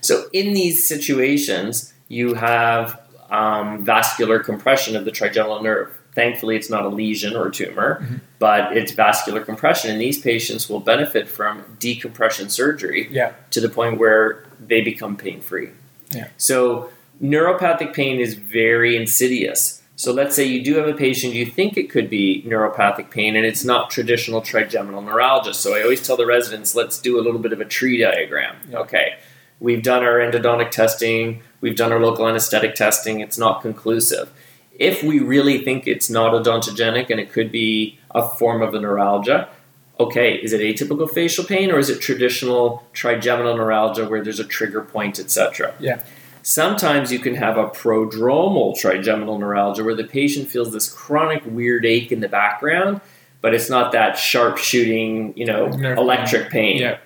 So in these situations, you have um, vascular compression of the trigeminal nerve. Thankfully, it's not a lesion or a tumor, Mm-hmm. but it's vascular compression, and these patients will benefit from decompression surgery Yeah. to the point where they become pain free. Yeah. So neuropathic pain is very insidious. So let's say you do have a patient, you think it could be neuropathic pain, and it's not traditional trigeminal neuralgia. So I always tell the residents, let's do a little bit of a tree diagram. Yeah. Okay. We've done our endodontic testing, we've done our local anesthetic testing, it's not conclusive. If we really think it's not odontogenic and it could be a form of a neuralgia, okay, is it atypical facial pain or is it traditional trigeminal neuralgia where there's a trigger point, etc.? Yeah. Sometimes you can have a prodromal trigeminal neuralgia where the patient feels this chronic weird ache in the background, but it's not that sharp shooting, you know, electric pain. Yeah.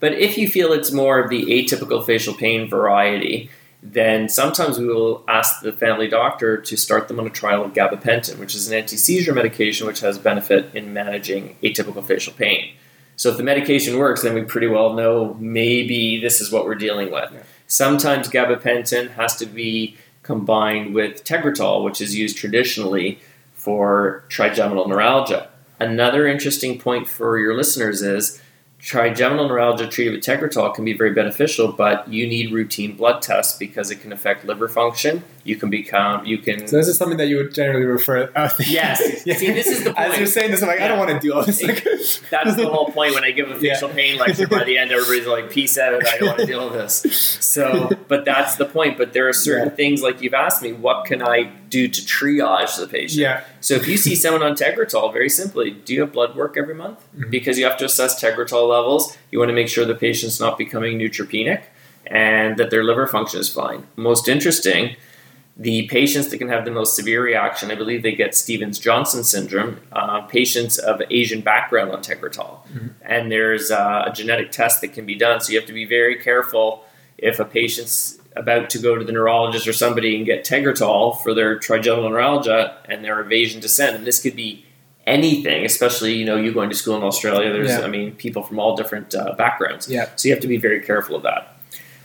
But if you feel it's more of the atypical facial pain variety, then sometimes we will ask the family doctor to start them on a trial of gabapentin, which is an anti seizure medication which has benefit in managing atypical facial pain. So if the medication works, then we pretty well know maybe this is what we're dealing with. Yeah. Sometimes gabapentin has to be combined with Tegretol, which is used traditionally for trigeminal neuralgia. Another interesting point for your listeners is trigeminal neuralgia treated with Tegretol can be very beneficial, but you need routine blood tests because it can affect liver function. You can become you can So this is something that you would generally refer. Uh, Yes. Yeah. See, this is the As you're saying this, I'm like, I don't want to do all this. Like, That's the whole point when I give a facial pain lecture. By the end, everybody's like, "Peace out! I don't want to deal with this." So, but that's the point. But there are certain Yeah. things like you've asked me, what can I do to triage the patient? yeah. So if you see someone on Tegretol, very simply, do you have blood work every month? Mhm. Because you have to assess Tegretol levels. You want to make sure the patient's not becoming neutropenic and that their liver function is fine. Most interesting, the patients that can have the most severe reaction, I believe they get Stevens Johnson syndrome, uh, patients of Asian background on Tegretol. Mhm. And there's uh, a genetic test that can be done. So you have to be very careful if a patient's about to go to the neurologist or somebody and get Tegretol for their trigeminal neuralgia and their of Asian descent. And this could be anything, especially, you know, you going to school in Australia. There's, Yeah. I mean, people from all different uh, backgrounds. Yeah. So you have to be very careful of that.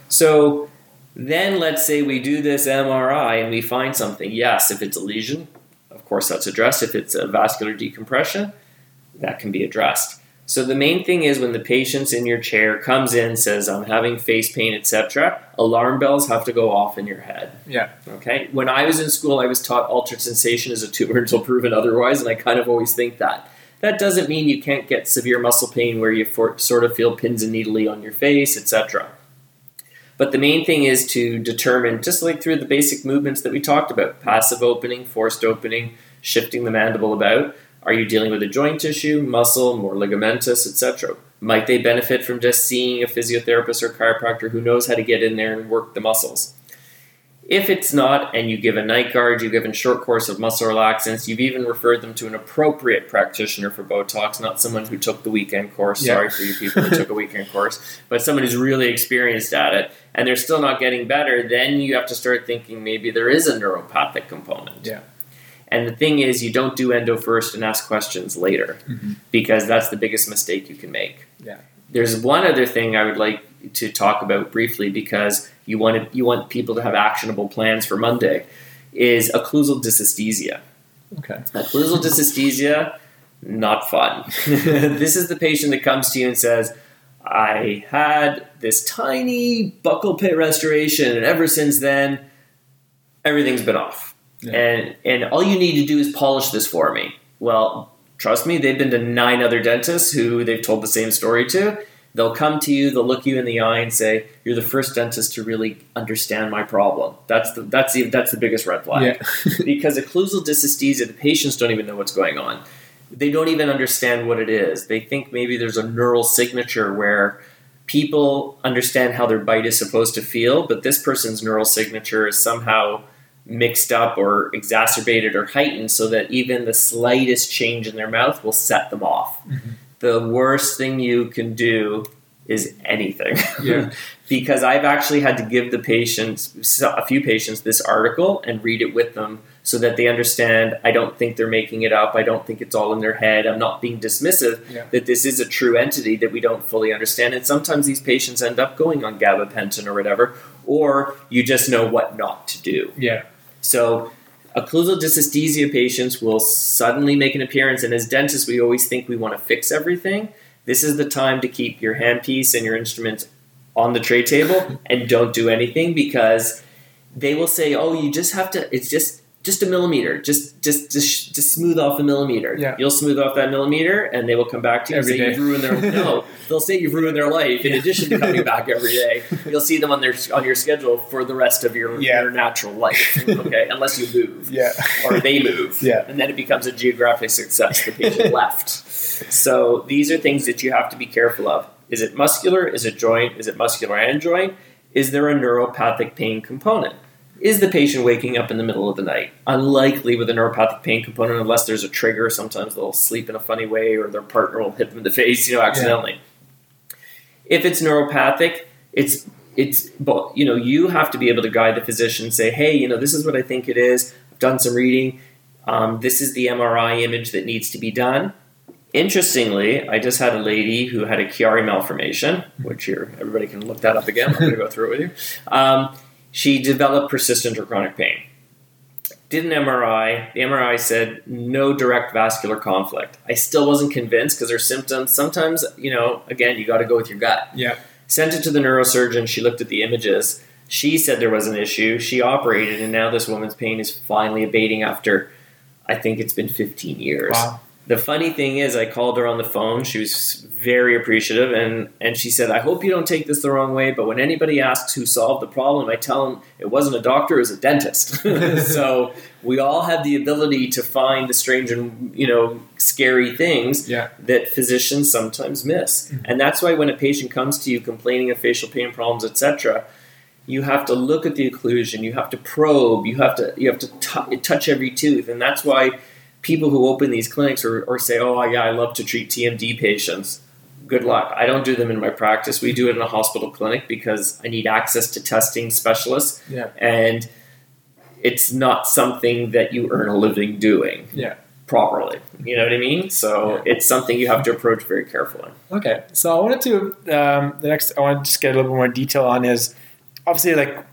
So then let's say we do this MRI and we find something. Yes, if it's a lesion, of course that's addressed. If it's a vascular decompression, that can be addressed. So the main thing is when the patient's in your chair comes in, says I'm having face pain, etc. Alarm bells have to go off in your head. Yeah. Okay. When I was in school, I was taught altered sensation is a tumor until proven otherwise, and I kind of always think that. That doesn't mean you can't get severe muscle pain where you for, sort of feel pins and needly on your face, etc. But the main thing is to determine, just like through the basic movements that we talked about passive opening, forced opening, shifting the mandible about. Are you dealing with a joint tissue, muscle, more ligamentous, etc.? Might they benefit from just seeing a physiotherapist or chiropractor who knows how to get in there and work the muscles? If it's not, and you give a night guard, you've given short course of muscle relaxants, you've even referred them to an appropriate practitioner for Botox, not someone who took the weekend course. Yeah. Sorry for you people who took a weekend course, but someone who's really experienced at it, and they're still not getting better. Then you have to start thinking maybe there is a neuropathic component. Yeah. And the thing is, you don't do endo first and ask questions later, Mhm. because that's the biggest mistake you can make. Yeah. There's one other thing I would like to talk about briefly because you want you want people to have actionable plans for Monday. Is occlusal dysesthesia. Okay. Occlusal dysesthesia, not fun. this is the patient that comes to you and says, I had this tiny buccal pit restoration, and ever since then, everything's been off. Yeah. And and all you need to do is polish this for me. Well, trust me, they've been to nine other dentists who they've told the same story to. They'll come to you, they'll look you in the eye and say, "You're the first dentist to really understand my problem." That's the that's the that's the biggest red flag. Yeah. because occlusal dysesthesia, the patients don't even know what's going on. They don't even understand what it is. They think maybe there's a neural signature where people understand how their bite is supposed to feel, but this person's neural signature is somehow mixed up or exacerbated or heightened so that even the slightest change in their mouth will set them off. Mm-hmm. The worst thing you can do is anything. Yeah. because I've actually had to give the patients, a few patients, this article and read it with them so that they understand I don't think they're making it up. I don't think it's all in their head. I'm not being dismissive, Yeah. that this is a true entity that we don't fully understand. And sometimes these patients end up going on gabapentin or whatever, or you just know what not to do. Yeah. So, occlusal dysesthesia patients will suddenly make an appearance, and as dentists, we always think we want to fix everything. This is the time to keep your handpiece and your instruments on the tray table and don't do anything because they will say, "Oh, you just have to. It's just just a millimeter. Just just just, just smooth off a millimeter. Yeah. You'll smooth off that millimeter, and they will come back to you Every and say day. you've ruined their no. They'll say you've ruined their life. In addition to coming back every day, you'll see them on their on your schedule for the rest of your, Yeah. your natural life. Okay, unless you move Yeah. or they move. Yeah. And then it becomes a geographic success. The patient left. So these are things that you have to be careful of. Is it muscular? Is it joint? Is it muscular and joint? Is there a neuropathic pain component? Is the patient waking up in the middle of the night? Unlikely with a neuropathic pain component unless there's a trigger. Sometimes they'll sleep in a funny way or their partner will hit them in the face, you know, accidentally. If it's neuropathic, it's it's but you know, you have to be able to guide the physician say, hey, you know, this is what I think it is. I've done some reading. Um, this is the MRI image that needs to be done. Interestingly, I just had a lady who had a Chiari malformation, which here everybody can look that up again. I'm going to go through it with you. Um, she developed persistent or chronic pain. Did an MRI. The MRI said no direct vascular conflict. I still wasn't convinced because her symptoms. Sometimes, you know, again, you got to go with your gut Yeah. sent it to the neurosurgeon. She looked at the images. She said there was an issue. She operated, and now this woman's pain is finally abating after, I think it's been 15 years. Wow. The funny thing is, I called her on the phone. She was very appreciative, and, and she said, I hope you don't take this the wrong way, but when anybody asks who solved the problem, I tell them it wasn't a doctor, it was a dentist. so we all have the ability to find the strange and, you know, scary things Yeah. that physicians sometimes miss. Mm-hmm. And that's why when a patient comes to you complaining of facial pain problems, etc., you have to look at the occlusion, you have to probe, you have to you have to tou- touch every tooth, and that's why people who open these clinics or, or say, "Oh yeah, I love to treat TMD patients." Good luck. I don't do them in my practice. We do it in a hospital clinic because I need access to testing specialists, Yeah. and it's not something that you earn a living doing Yeah. properly. You know what I mean? So it's something you have to approach very carefully. Okay, so I wanted to um, the next I want to just get a little bit more detail on is obviously like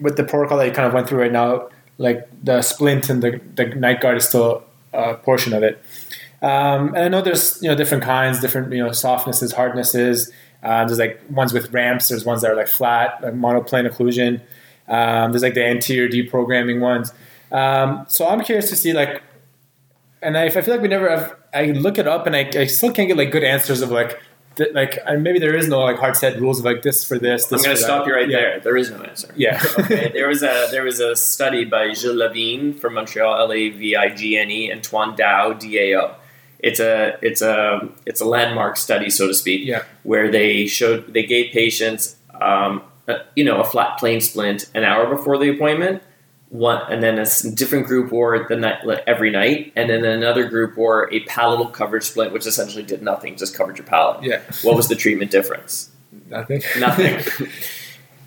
with the protocol that you kind of went through right now, like the splint and the the night guard is still a portion of it. Um, and I know there's you know different kinds, different you know softnesses, hardnesses. Uh, there's like ones with ramps. There's ones that are like flat, like monoplane occlusion. Um, there's like the anterior deprogramming ones. Um, so I'm curious to see like and I, I feel like we never have. I look it up, and I, I still can't get like good answers of like, th- like and maybe there is no like hard set rules of like this for this. I'm going to stop that. you right Yeah. there. There is no answer. Yeah. okay. There was a there was a study by Gilles Lavigne from Montreal, L A V I G N E, and Thuan Dao, D A O. It's a it's a it's a landmark study, so to speak, Yeah. where they showed they gave patients, um, a, you know, a flat plane splint an hour before the appointment, one, and then a different group wore the night every night, and then another group wore a palatal coverage splint, which essentially did nothing, just covered your palate. Yeah. What was the treatment difference? Nothing. Nothing.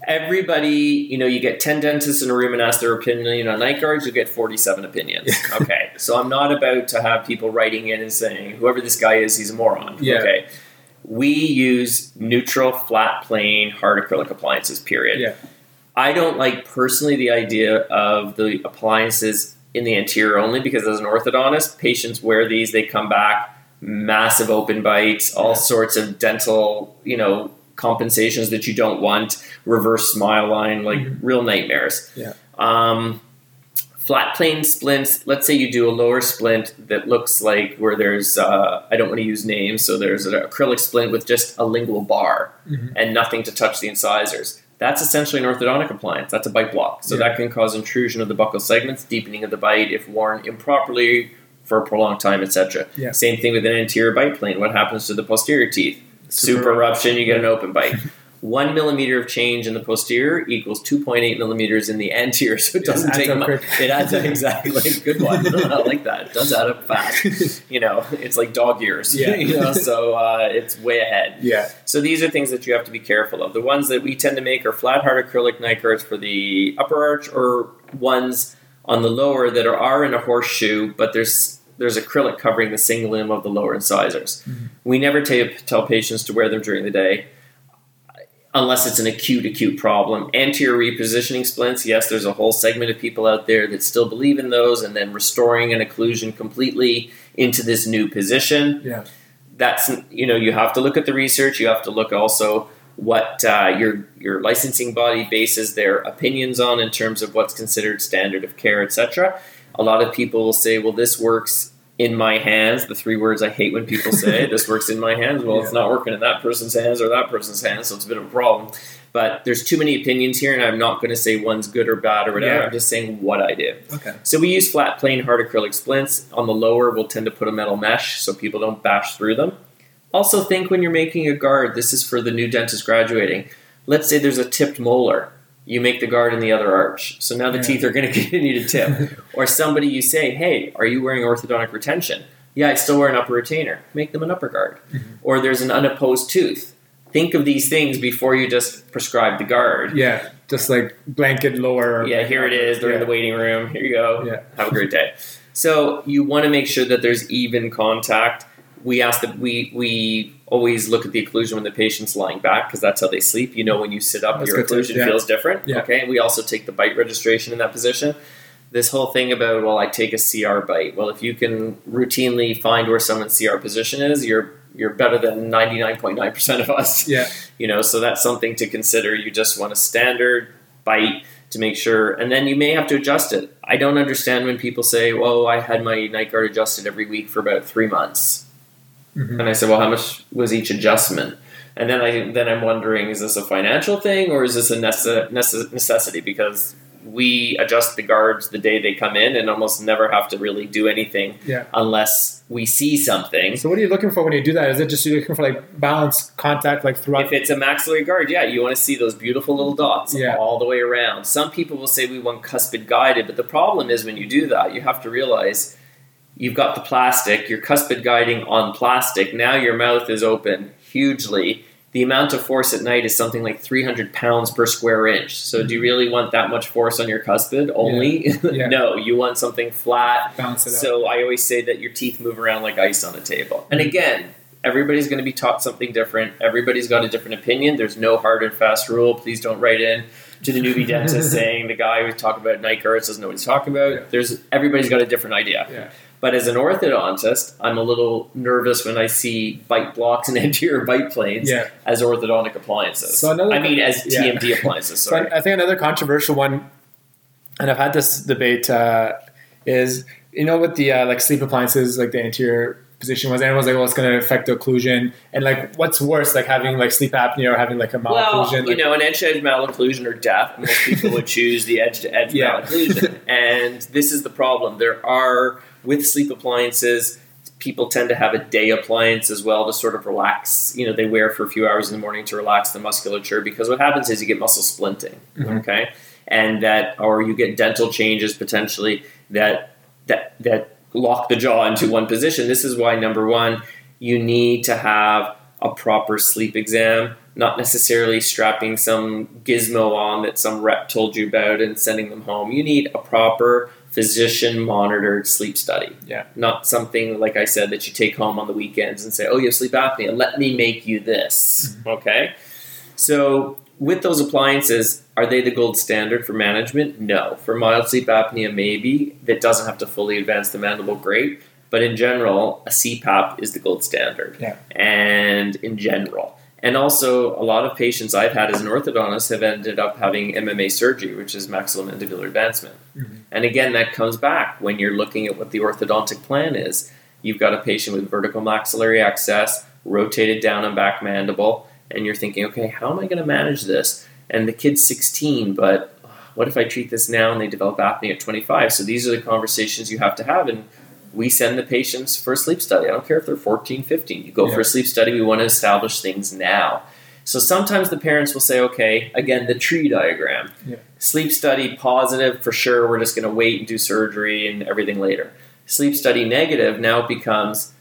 Everybody, you know, you get 10 dentists in a room and ask their opinion on night guards, you get 47 opinions. okay. So I'm not about to have people writing in and saying, whoever this guy is, he's a moron. Yeah. Okay. We use neutral, flat, plane, hard acrylic appliances, period. Yeah. I don't like personally the idea of the appliances in the anterior only because as an orthodontist, patients wear these, they come back, massive open bites, all Yeah. sorts of dental, you know, compensations that you don't want, reverse smile line, like Mhm. real nightmares. Yeah. Um, flat plane splints. Let's say you do a lower splint that looks like where there's uh, I don't want to use names, so there's an acrylic splint with just a lingual bar Mhm. and nothing to touch the incisors. That's essentially an orthodontic appliance. That's a bite block. So Yeah. that can cause intrusion of the buccal segments, deepening of the bite if worn improperly for a prolonged time, etc. Yeah. Same thing with an anterior bite plane. What happens to the posterior teeth? Super, Super- eruption, you get an open bite. One millimeter of change in the posterior equals 2.8 millimeters in the anterior, so it doesn't adds take much. It adds up exactly. Good one. I like that. It does add up fast. You know, it's like dog years. Yeah. you know, so uh, it's way ahead. Yeah. So these are things that you have to be careful of. The ones that we tend to make are flat hard acrylic night guards for the upper arch, or ones on the lower that are, are in a horseshoe, but there's there's acrylic covering the cingulum of the lower incisors. Mhm. We never ta- tell patients to wear them during the day. Unless it's an acute, acute problem. Anterior repositioning splints, yes, there's a whole segment of people out there that still believe in those, and then restoring an occlusion completely into this new position Yeah. that's you know you have to look at the research you have to look also what uh, your your licensing body bases their opinions on in terms of what's considered standard of care etc a lot of people will say well this works in my hands the three words i hate when people say this works in my hands well it's not working in that person's hands or that person's hands so it's a bit of a problem but there's too many opinions here and i'm not going to say one's good or bad or whatever Yeah. i'm just saying what i do Okay. so we use flat plane hard acrylic splints. On the lower, we'll tend to put a metal mesh so people don't bash through them. Also, think when you're making a guard, this is for the new dentist graduating. Let's say there's a tipped molar. You make the guard in the other arch. So now the Yeah. teeth are going to continue to tip. or somebody you say, hey, are you wearing orthodontic retention? Yeah, I still wear an upper retainer. Make them an upper guard. Mm-hmm. Or there's an unopposed tooth. Think of these things before you just prescribe the guard. Yeah. Just like blanket lower. Yeah, here it is. They're in the waiting room. Here you go. Yeah. Have a great day. So you want to make sure that there's even contact. We ask that we we always look at the occlusion when the patient's lying back because that's how they sleep. You know, when you sit up, That's your good to- occlusion yeah. feels different. Yeah. Okay. And we also take the bite registration in that position. This whole thing about well, I take a CR bite. Well, if you can routinely find where someone's CR position is, you're you're better than ninety nine point nine percent of us Yeah. you know so that's something to consider you just want a standard bite to make sure and then you may have to adjust it i don't understand when people say well i had my night guard adjusted every week for about three months Mhm. and i said well how much was each adjustment and then i then i'm wondering is this a financial thing or is this a nece- nece- necessity because we adjust the guards the day they come in and almost never have to really do anything Yeah. unless we see something So what are you looking for when you do that? Is it just you're looking for like balance contact like throughout? If it's a maxillary guard, yeah, you want to see those beautiful little dots Yeah. all the way around. Some people will say we want cuspid guided, but the problem is when you do that, you have to realize you've got the plastic, you're cuspid guiding on plastic. Now your mouth is open hugely. The amount of force at night is something like 300 pounds per square inch. So, do you mm-hmm. really want that much force on your cuspid only? Yeah. no, you want something flat, balance it so I always say that your teeth move around like ice on a table. And again, everybody's going to be taught something different. Everybody's got a different opinion. There's no hard and fast rule. Please don't write in to the newbie dentist saying the guy who's talking about night guards doesn't know what he's talking about. Yeah. There's everybody's got a different idea. Yeah. But as an orthodontist, I'm a little nervous when I see bite blocks and anterior bite planes Yeah. as orthodontic appliances. So another- I mean, as yeah. TMD appliances. So Sorry. I, I think another controversial one, and I've had this debate, uh, is you know with the uh, like sleep appliances, like the anterior position was, everyone's like, well, it's going to affect the occlusion, and like what's worse, like having like sleep apnea or having like a malocclusion? Well, you like, know, an edge-to-edge malocclusion or death, most people would choose the edge-to-edge Yeah. malocclusion. And this is the problem. There are, with sleep appliances, people tend to have a day appliance as well to sort of relax. You know, they wear for a few hours in the morning to relax the musculature because what happens is you get muscle splinting, Mhm. okay? And that, or you get dental changes potentially that, that, that lock the jaw into one position. This is why, number one, you need to have a proper sleep exam, not necessarily strapping some gizmo on that some rep told you about and sending them home. You need a proper physician monitored sleep study. Yeah. Not something, like I said, that you take home on the weekends and say, oh, you have sleep apnea. Let me make you this. Mm-hmm. Okay? So, with those appliances, are they the gold standard for management? No. For mild sleep apnea, maybe. That doesn't have to fully advance the mandible, great. But in general, a CPAP is the gold standard. Yeah. And in general. And also, a lot of patients I've had as an orthodontist have ended up having MMA surgery, which is maxillomandibular advancement. Mm-hmm. And again, that comes back when you're looking at what the orthodontic plan is. You've got a patient with vertical maxillary excess, rotated down and back mandible, and you're thinking, okay, how am I going to manage this? And the kid's 16, but what if I treat this now and they develop apnea at 25? So these are the conversations you have to have. And we send the patients for a sleep study. I don't care if they're 14, 15. You go Yeah. for a sleep study. We want to establish things now. So sometimes the parents will say, okay, again, the tree diagram. Yeah. Sleep study positive, for sure. We're just going to wait and do surgery and everything later. Sleep study negative now it becomes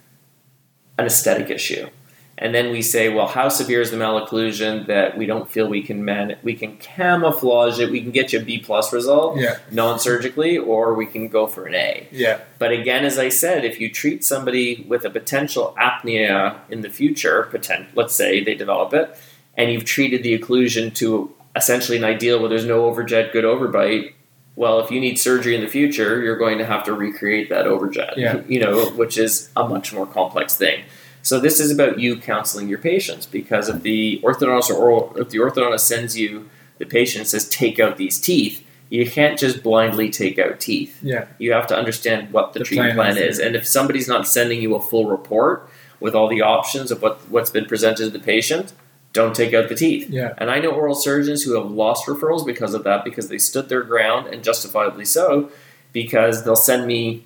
an aesthetic issue. And then we say, well, how severe is the malocclusion that we don't feel we can man we can camouflage it, we can get you a B plus result Yeah. non-surgically, or we can go for an A. Yeah. But again, as I said, if you treat somebody with a potential apnea in the future, potent, let's say they develop it, and you've treated the occlusion to essentially an ideal where there's no overjet, good overbite. Well, if you need surgery in the future, you're going to have to recreate that overjet. Yeah. You know, which is a much more complex thing. So this is about you counseling your patients because if the orthodontist or oral, if the orthodontist sends you the patient and says take out these teeth, you can't just blindly take out teeth Yeah. you have to understand what the, The treatment plan is. And if somebody's not sending you a full report with all the options of what, what's been presented to the patient, don't take out the teeth. Yeah. And I know oral surgeons who have lost referrals because of that, because they stood their ground and justifiably so, because they'll send me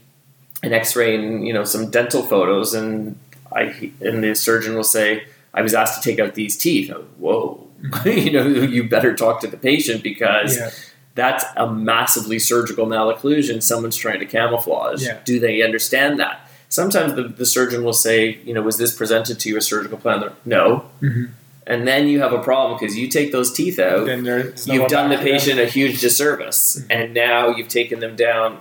an X-ray and you know some dental photos, and I and the surgeon will say, "I was asked to take out these teeth." I'm, Whoa, you know, you better talk to the patient because Yeah. that's a massively surgical malocclusion someone's trying to camouflage. Yeah. Do they understand that? Sometimes the, the surgeon will say, you know, was this presented to you a surgical plan? They're, No. Mhm. And then you have a problem because you take those teeth out, Then no you've done the patient a huge disservice, and now you've taken them down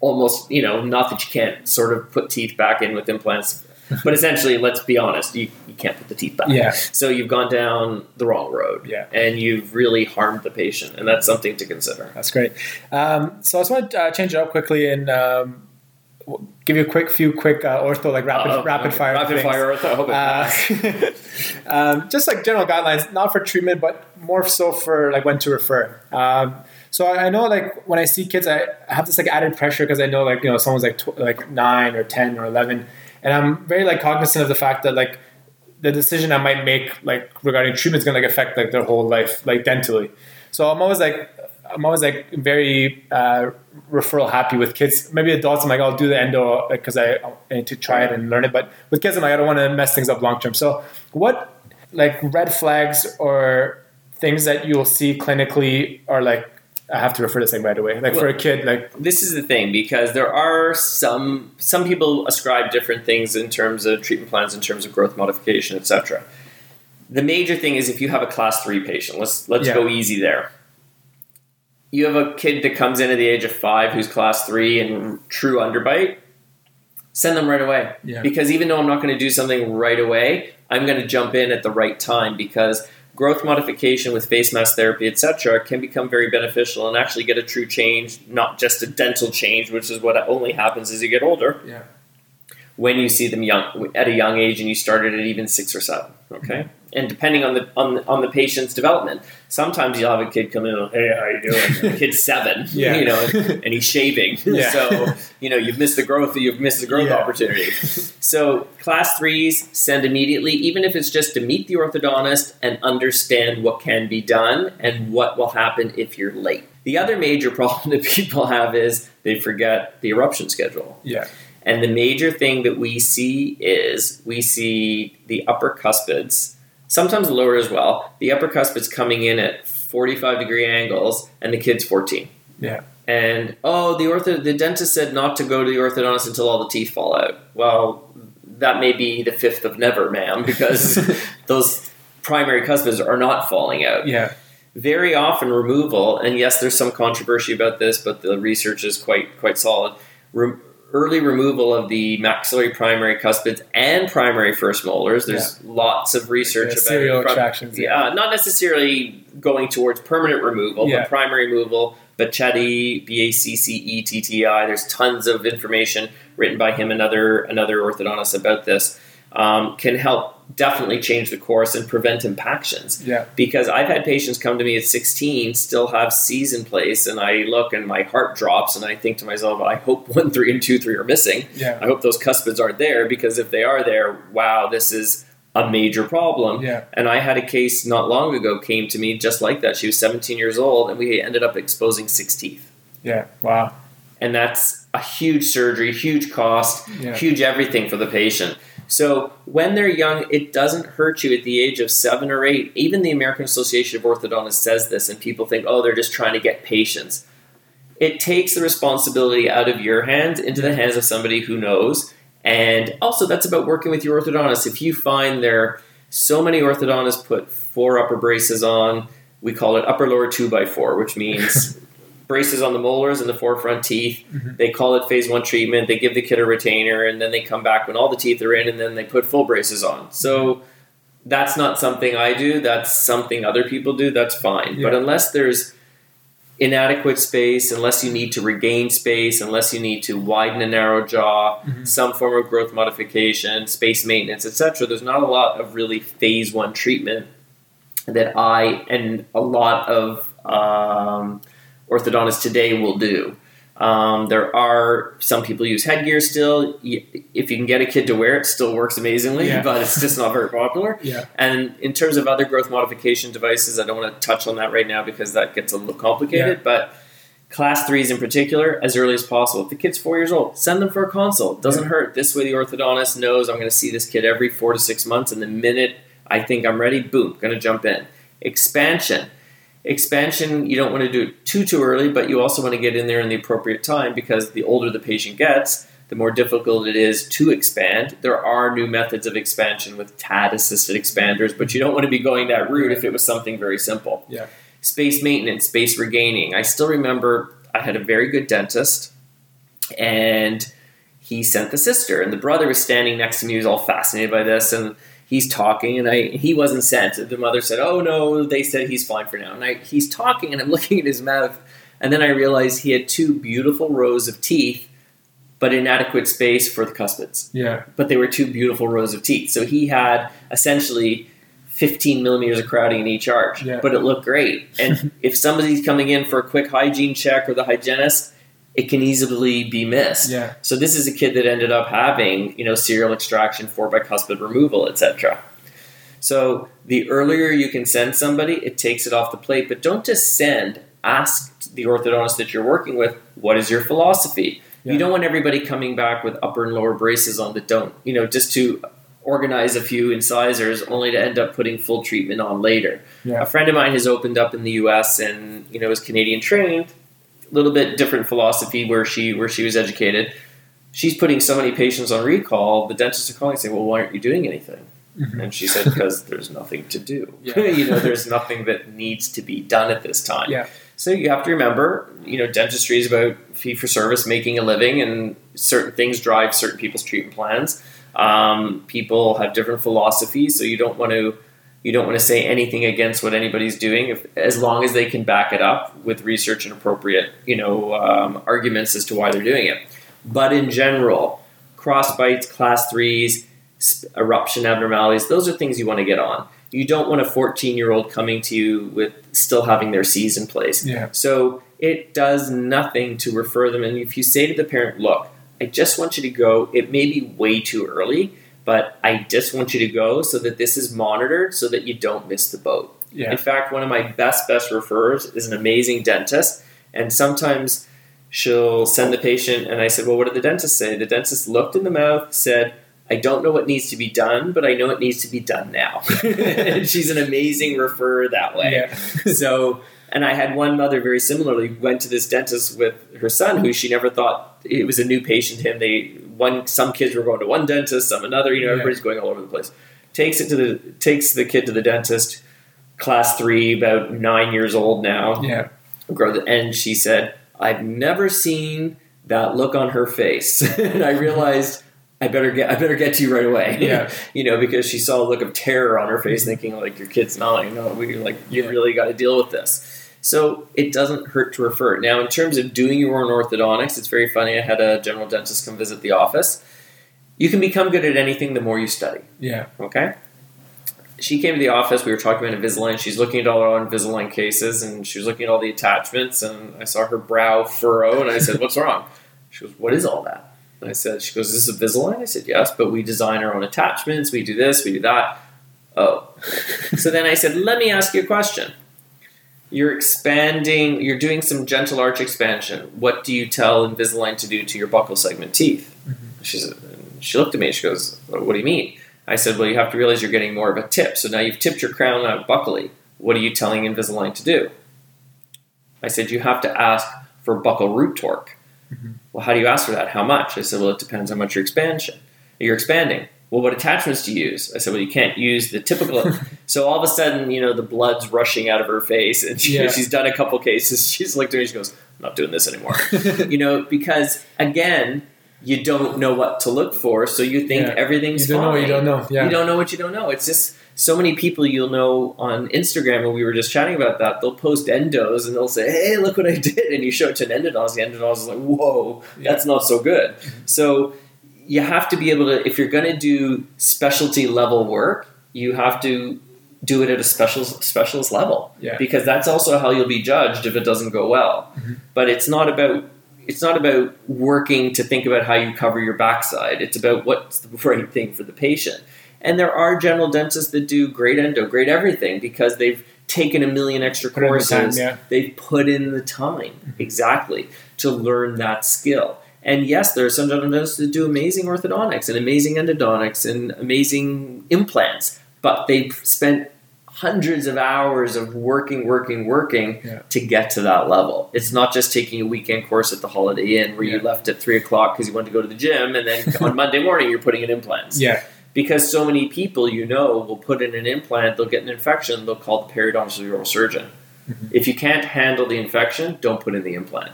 almost, you know, not that you can't sort of put teeth back in with implants, but essentially, let's be honest, you, you can't put the teeth back. Yeah. So you've gone down the wrong road, Yeah. and you've really harmed the patient, and that's something to consider. That's great. Um, so I just want to uh, change it up quickly and um, give you a quick few quick uh, ortho like rapid Uh-oh. rapid Okay. fire rapid things. fire. ortho. I hope it Uh, um, just like general guidelines, not for treatment, but more so for like when to refer. Um, so I I know like when I see kids, I I have this like added pressure because I know like you know someone's like tw- like nine or ten or eleven, and I'm very like cognizant of the fact that like the decision I might make like regarding treatment is gonna like affect like their whole life like dentally. So I'm always like I'm always like very uh, referral happy with kids. Maybe adults, I'm like I'll do the endo because I, I need to try it and learn it. But with kids, I'm like I don't want to mess things up long term. So what like red flags or things that you'll see clinically are like I have to refer this thing right away. Like for a kid, like this is the thing because there are some some people ascribe different things in terms of treatment plans in terms of growth modification etc the major thing is if you have a class 3 patient let's let's Yeah. go easy there you have a kid that comes in at the age of 5 who's class 3 and true underbite send them right away Yeah. because even though I'm not going to do something right away I'm going to jump in at the right time because growth modification with face mask therapy, etc., can become very beneficial and actually get a true change, not just a dental change, which is what only happens as you get older. Yeah. When you see them young at a young age and you started at even six or seven, okay, mm-hmm. and depending on the on the, on the patient's development, sometimes you'll have a kid come in, and, hey, how you doing? kid's seven, Yeah. you know, and, and he's shaving, Yeah. so you know you've missed the growth, you've missed the growth Yeah. opportunity. So class threes send immediately, even if it's just to meet the orthodontist and understand what can be done and what will happen if you're late. The other major problem that people have is they forget the eruption schedule. yeah, And the major thing that we see is we see the upper cuspids, sometimes the lower as well, the upper cuspids coming in at 45 degree angles and the kid's 14 yeah, and oh the ortho the dentist said not to go to the orthodontist until all the teeth fall out. Well that may be the fifth of never ma'am because those primary cuspids are not falling out. Yeah, very often removal and yes there's some controversy about this but the research is quite quite solid. Re- early removal of the maxillary primary cuspids and primary first molars there's lots of research Yeah, about serial from- extractions, yeah not necessarily going towards permanent removal Yeah. but primary removal Baccetti, B-A-C-C-E-T-T-I. There's tons of information written by him and other another orthodontist about this. Um, can help definitely change the course and prevent impactions. Yeah. Because I've had patients come to me at 16, still have C's in place, and I look and my heart drops, and I think to myself, I hope one, three, and two, three are missing. Yeah. I hope those cuspids aren't there because if they are there, wow, this is a major problem. Yeah. And I had a case not long ago came to me just like that. She was 17 years old, and we ended up exposing six teeth. Yeah. Wow. And that's a huge surgery, huge cost, Yeah. huge everything for the patient. So when they're young, it doesn't hurt you at the age of seven or eight. Even the American Association of Orthodontists says this, and people think, oh, they're just trying to get patients. It takes the responsibility out of your hands into the hands of somebody who knows. And also, that's about working with your orthodontist. If you find there so many orthodontists put four upper braces on, we call it upper lower two by four, which means braces on the molars and the four front teeth. Mhm. They call it phase one treatment. They give the kid a retainer, and then they come back when all the teeth are in, and then they put full braces on. So that's not something I do. That's something other people do. That's fine. But unless there's inadequate space, unless you need to regain space, unless you need to widen a narrow jaw, Mhm. some form of growth modification, space maintenance, etc., there's not a lot of really phase one treatment that I and a lot of um, orthodontists today will do. Um, there are some people use headgear still. If you can get a kid to wear it, it still works amazingly, Yeah. but it's just not very popular. Yeah. And in terms of other growth modification devices, I don't want to touch on that right now because that gets a little complicated. But class threes in particular, as early as possible. If the kid's four years old, send them for a consult. Doesn't hurt. This way, the orthodontist knows I'm going to see this kid every four to six months, and the minute I think I'm ready, boom, going to jump in. Expansion. Expansion, you don't want to do it too too early, but you also want to get in there in the appropriate time because the older the patient gets, the more difficult it is to expand. There are new methods of expansion with TAD assisted expanders, but you don't want to be going that route if it was something very simple. Yeah. Space maintenance, space regaining. I still remember I had a very good dentist and he sent the sister and the brother was standing next to me he was all fascinated by this and he's talking and I he wasn't sent the mother said oh no they said he's fine for now. And I he's talking and I'm looking at his mouth and then I realized he had two beautiful rows of teeth but inadequate space for the cuspids. Yeah. but they were two beautiful rows of teeth. So he had essentially 15 millimeters of crowding in each arch Yeah. but it looked great. And if somebody's coming in for a quick hygiene check or the hygienist it can easily be missed Yeah. so this is a kid that ended up having, you know, serial extraction, four bicuspid removal, etc. So the earlier you can send somebody, it takes it off the plate. But don't just send. Ask the orthodontist that you're working with, what is your philosophy? Yeah. You don't want everybody coming back with upper and lower braces on that don't, you know, just to organize a few incisors only to end up putting full treatment on later. Yeah. A friend of mine has opened up in the US and, you know, is Canadian trained, little bit different philosophy where she where she was educated. She's putting so many patients on recall, the dentists are calling and saying, Well, why aren't you doing anything? Mhm. And she said, Because there's nothing to do. Yeah. you know, there's nothing that needs to be done at this time. Yeah. So you have to remember, you know, dentistry is about fee for service, making a living, and certain things drive certain people's treatment plans. Um, people have different philosophies, so you don't want to you don't want to say anything against what anybody's doing, if, as long as they can back it up with research and appropriate, you know, um, arguments as to why they're doing it. But in general, cross bites, class threes, sp- eruption abnormalities, those are things you want to get on. You don't want a 14 year old coming to you with still having their C's in place. Yeah. So it does nothing to refer them. And if you say to the parent, look, I just want you to go, it may be way too early, but I just want you to go so that this is monitored so that you don't miss the boat. Yeah. In fact, one of my best, best referrers is an amazing dentist. And sometimes she'll send the patient, and I said, Well, what did the dentist say? The dentist looked in the mouth, said, I don't know what needs to be done, but I know it needs to be done now. and she's an amazing referrer that way Yeah. so and I had one mother very similarly went to this dentist with her son who she never thought it was a new patient to him. They one some kids were going to one dentist, some another, you know, Yeah. everybody's going all over the place. Takes it to the takes the kid to the dentist, class three, about nine years old now. Yeah. And she said, I've never seen that look on her face. and I realized I better get I better get to you right away. Yeah. you know, because she saw a look of terror on her face, mm-hmm. thinking like your kid's not, you know, we like you Yeah. really got to deal with this. So it doesn't hurt to refer. Now, in terms of doing your own orthodontics, it's very funny. I had a general dentist come visit the office. You can become good at anything the more you study. Yeah. Okay, she came to the office. We were talking about Invisalign. She's looking at all our Invisalign cases, and she was looking at all the attachments. And I saw her brow furrow, and I said, "What's wrong?" She goes, "What is all that?" And I said, "She goes, is this Invisalign?" I said, "Yes, but we design our own attachments. We do this, we do that." Oh, so then I said, "Let me ask you a question. You're expanding. You're doing some gentle arch expansion. What do you tell Invisalign to do to your buccal segment teeth?" Mm-hmm. She said, she looked at me. She goes, "What do you mean?" I said, "Well, you have to realize you're getting more of a tip. So now you've tipped your crown out buccally. What are you telling Invisalign to do?" I said, "You have to ask for buccal root torque." Mhm. Well, how do you ask for that? How much? I said, "Well, it depends on how much you're expansion. You're expanding." Well, what attachments do you use? I said, "Well, you can't use the typical." so all of a sudden, you know, the blood's rushing out of her face, and she, Yeah. she's done a couple cases. She's looked at me. She goes, "I'm not doing this anymore." you know, because again, you don't know what to look for, so you think Yeah. everything's You don't know fine. what you don't know. Yeah. You don't know what you don't know. It's just so many people you'll know on Instagram, and we were just chatting about that. They'll post endos and they'll say, "Hey, look what I did," and you show it to an endodontist. The endodontist is like, "Whoa, Yeah. that's not so good." Mm-hmm. So you have to be able to, if you're going to do specialty level work, you have to do it at a special specialist level Yeah. because that's also how you'll be judged if it doesn't go well. Mhm. But it's not about it's not about working to think about how you cover your backside. It's about what's the right thing for the patient. And there are general dentists that do great endo, great everything because they've taken a million extra Put in the courses. time, yeah. They've put in the time exactly to learn that skill. And yes, there are some dentists that do amazing orthodontics and amazing endodontics and amazing implants, but they've spent hundreds of hours of working, working, working Yeah. to get to that level. It's not just taking a weekend course at the Holiday Inn where you left at three o'clock because you wanted to go to the gym, and then on Monday morning you're putting in implants. Yeah. Because so many people you know will put in an implant, they'll get an infection, they'll call the periodontist or the oral surgeon. Mhm. If you can't handle the infection, don't put in the implant.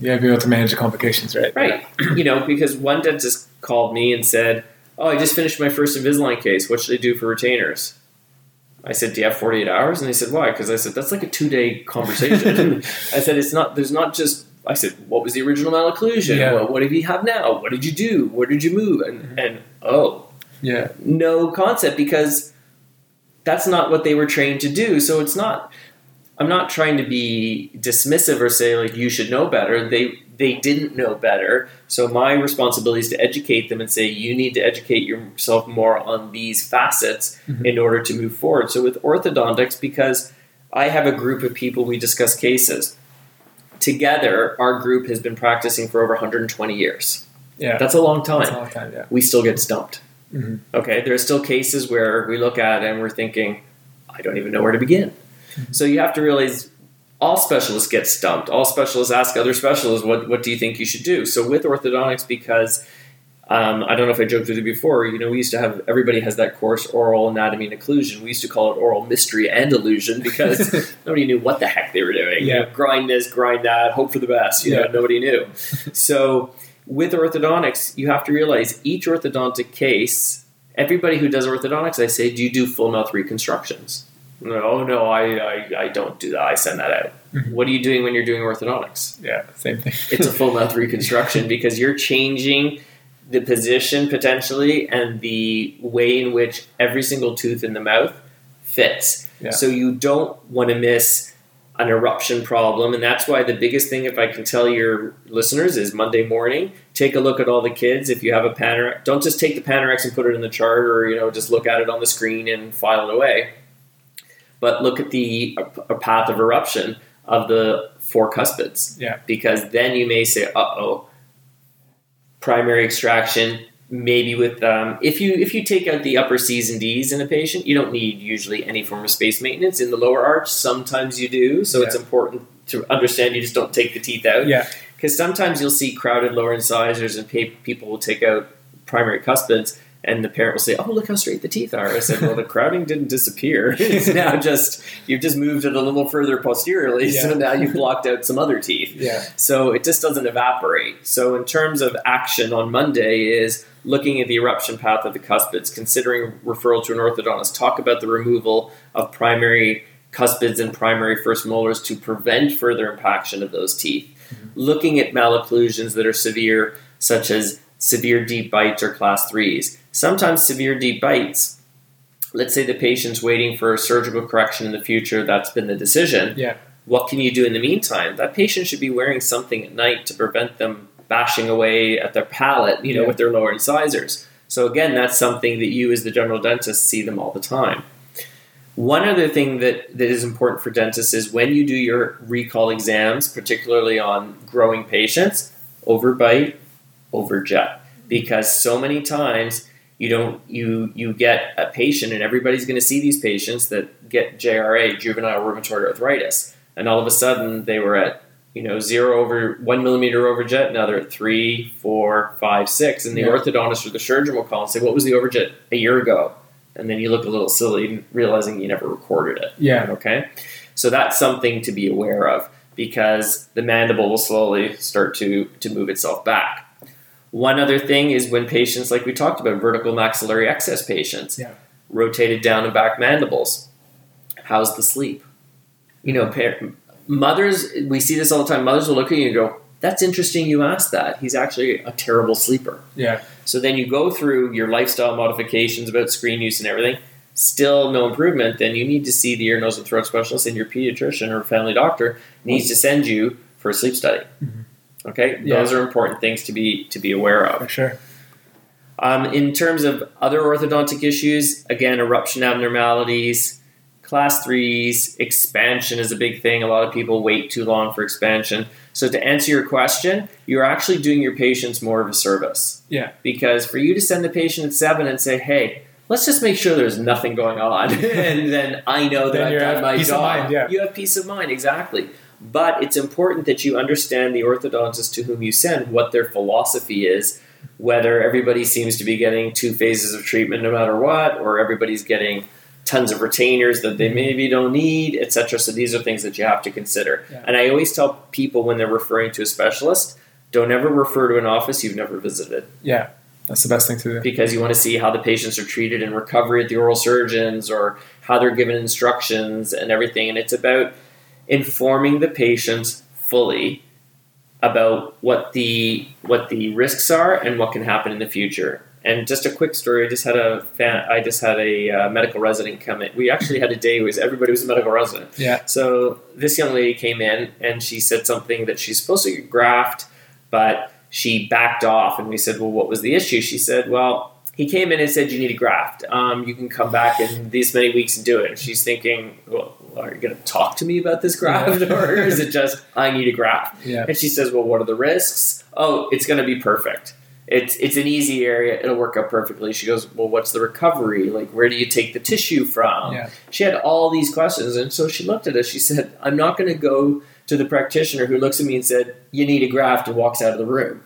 You gotta be able to manage the complications, right? Right. you know, because one dentist called me and said, Oh, I just finished my first Invisalign case. What should I do for retainers? I said, Do you have 48 hours? And they said, Why? Because I said, That's like a two day conversation. I said, It's not, there's not just, I said, What was the original malocclusion? Yeah. What, what do you have now? What did you do? Where did you move? And, mm-hmm. and oh, Yeah. no concept because that's not what they were trained to do. So it's not. I'm not trying to be dismissive or say like you should know better. They they didn't know better. So my responsibility is to educate them and say you need to educate yourself more on these facets Mhm. in order to move forward. So with orthodontics, because I have a group of people, we discuss cases. Together, our group has been practicing for over 120 years. Yeah. That's a long time a long time. Yeah. we still get stumped. Mhm. Okay, there are still cases where we look at it and we're thinking, I don't even know where to begin. So you have to realize all specialists get stumped. All specialists ask other specialists, what, what do you think you should do? So with orthodontics, because um, I don't know if I joked with you before, you know, we used to have, everybody has that course, oral anatomy and occlusion. We used to call it oral mystery and illusion because nobody knew what the heck they were doing. You Yeah. know, grind this, grind that, hope for the best. You know, Yeah. nobody knew. so with orthodontics, you have to realize each orthodontic case, everybody who does orthodontics, I say, do you do full mouth reconstructions? No, no, I, I, I don't do that. I send that out. Mhm. What are you doing when you're doing orthodontics? Yeah. Same thing. It's a full mouth reconstruction because you're changing the position potentially and the way in which every single tooth in the mouth fits. Yeah. So you don't want to miss an eruption problem, and that's why the biggest thing, if I can tell your listeners, is Monday morning. Take a look at all the kids. If you have a Panorex, don't just take the Panorex and put it in the chart, or you know, just look at it on the screen and file it away. But look at the a, path of eruption of the four cuspids Yeah. because then you may say, "Uh oh." Primary extraction, maybe with um, if you if you take out the upper C's and D's in a patient, you don't need usually any form of space maintenance in the lower arch. Sometimes you do, so it's important to understand you just don't take the teeth out Yeah. because sometimes you'll see crowded lower incisors and people will take out primary cuspids and the parent will say oh look how straight the teeth are. I said well the crowding didn't disappear. It's now just you've just moved it a little further posteriorly so now you've blocked out some other teeth. Yeah. so it just doesn't evaporate. So in terms of action on monday is looking at the eruption path of the cuspids considering referral to an orthodontist. Talk about the removal of primary cuspids and primary first molars to prevent further impaction of those teeth. Mm-hmm. Looking at malocclusions that are severe, such as severe deep bites or class threes. Sometimes severe deep bites let's say the patient's waiting for a surgical correction in the future, that's been the decision. Yeah. What can you do in the meantime? That patient should be wearing something at night to prevent them bashing away at their palate, you know, Yeah. with their lower incisors. So again, that's something that you as the general dentist see them all the time. One other thing that, that is important for dentists is when you do your recall exams, particularly on growing patients, overbite, overjet. Because so many times you don't you you get a patient and everybody's going to see these patients that get JRA, juvenile rheumatoid arthritis, and all of a sudden they were at you know zero over one millimeter overjet, now they're at three, four, five, six, and the Yeah. orthodontist or the surgeon will call and say, "What was the overjet a year ago?" And then you look a little silly, realizing you never recorded it. Yeah. Okay, so that's something to be aware of because the mandible will slowly start to to move itself back. One other thing is when patients, like we talked about, vertical maxillary excess patients, Yeah. rotated down and back mandibles. How's the sleep? You know, par- mothers, we see this all the time. Mothers will look at you and go, That's interesting you asked that. He's actually a terrible sleeper. Yeah. So then you go through your lifestyle modifications about screen use and everything, still no improvement, then you need to see the ear, nose, and throat specialist, and your pediatrician or family doctor needs to send you for a sleep study. Mm-hmm. Okay, Yeah. those are important things to be to be aware of. For sure. Um, in terms of other orthodontic issues, again, eruption abnormalities, class threes, expansion is a big thing. A lot of people wait too long for expansion. So, to answer your question, you're actually doing your patients more of a service. Yeah. Because for you to send the patient at seven and say, hey, let's just make sure there's nothing going on, and then I know that I've you done have my peace of job. mind, yeah. You have peace of mind, exactly. But it's important that you understand the orthodontist to whom you send, what their philosophy is, whether everybody seems to be getting two phases of treatment no matter what, or everybody's getting tons of retainers that they mm-hmm. maybe don't need, etc. So these are things that you have to consider. Yeah. And I always tell people when they're referring to a specialist, don't ever refer to an office you've never visited Yeah. That's the best thing to do. because you want to see how the patients are treated in recovery at the oral surgeons or how they're given instructions and everything. And it's about informing the patients fully about what the what the risks are and what can happen in the future. And just a quick story. I just had a fan, I just had a uh, medical resident come in. We actually had a day where everybody was a medical resident. Yeah. So this young lady came in and she said something that she's supposed to get graft, but she backed off. And we said, "Well, what was the issue?" She said, "Well, he came in and said you need a graft. Um, you can come back in these many weeks and do it." And she's thinking, "Well, are you going to talk to me about this graft, Yeah. or is it just I need a graft?" Yeah. And she says, "Well, what are the risks?" Oh, it's going to be perfect. It's it's an easy area. It'll work out perfectly. She goes, "Well, what's the recovery? Like, where do you take the tissue from?" Yeah. She had all these questions, and so she looked at us. She said, "I'm not going to go to the practitioner who looks at me and said, "You need a graft," and walks out of the room."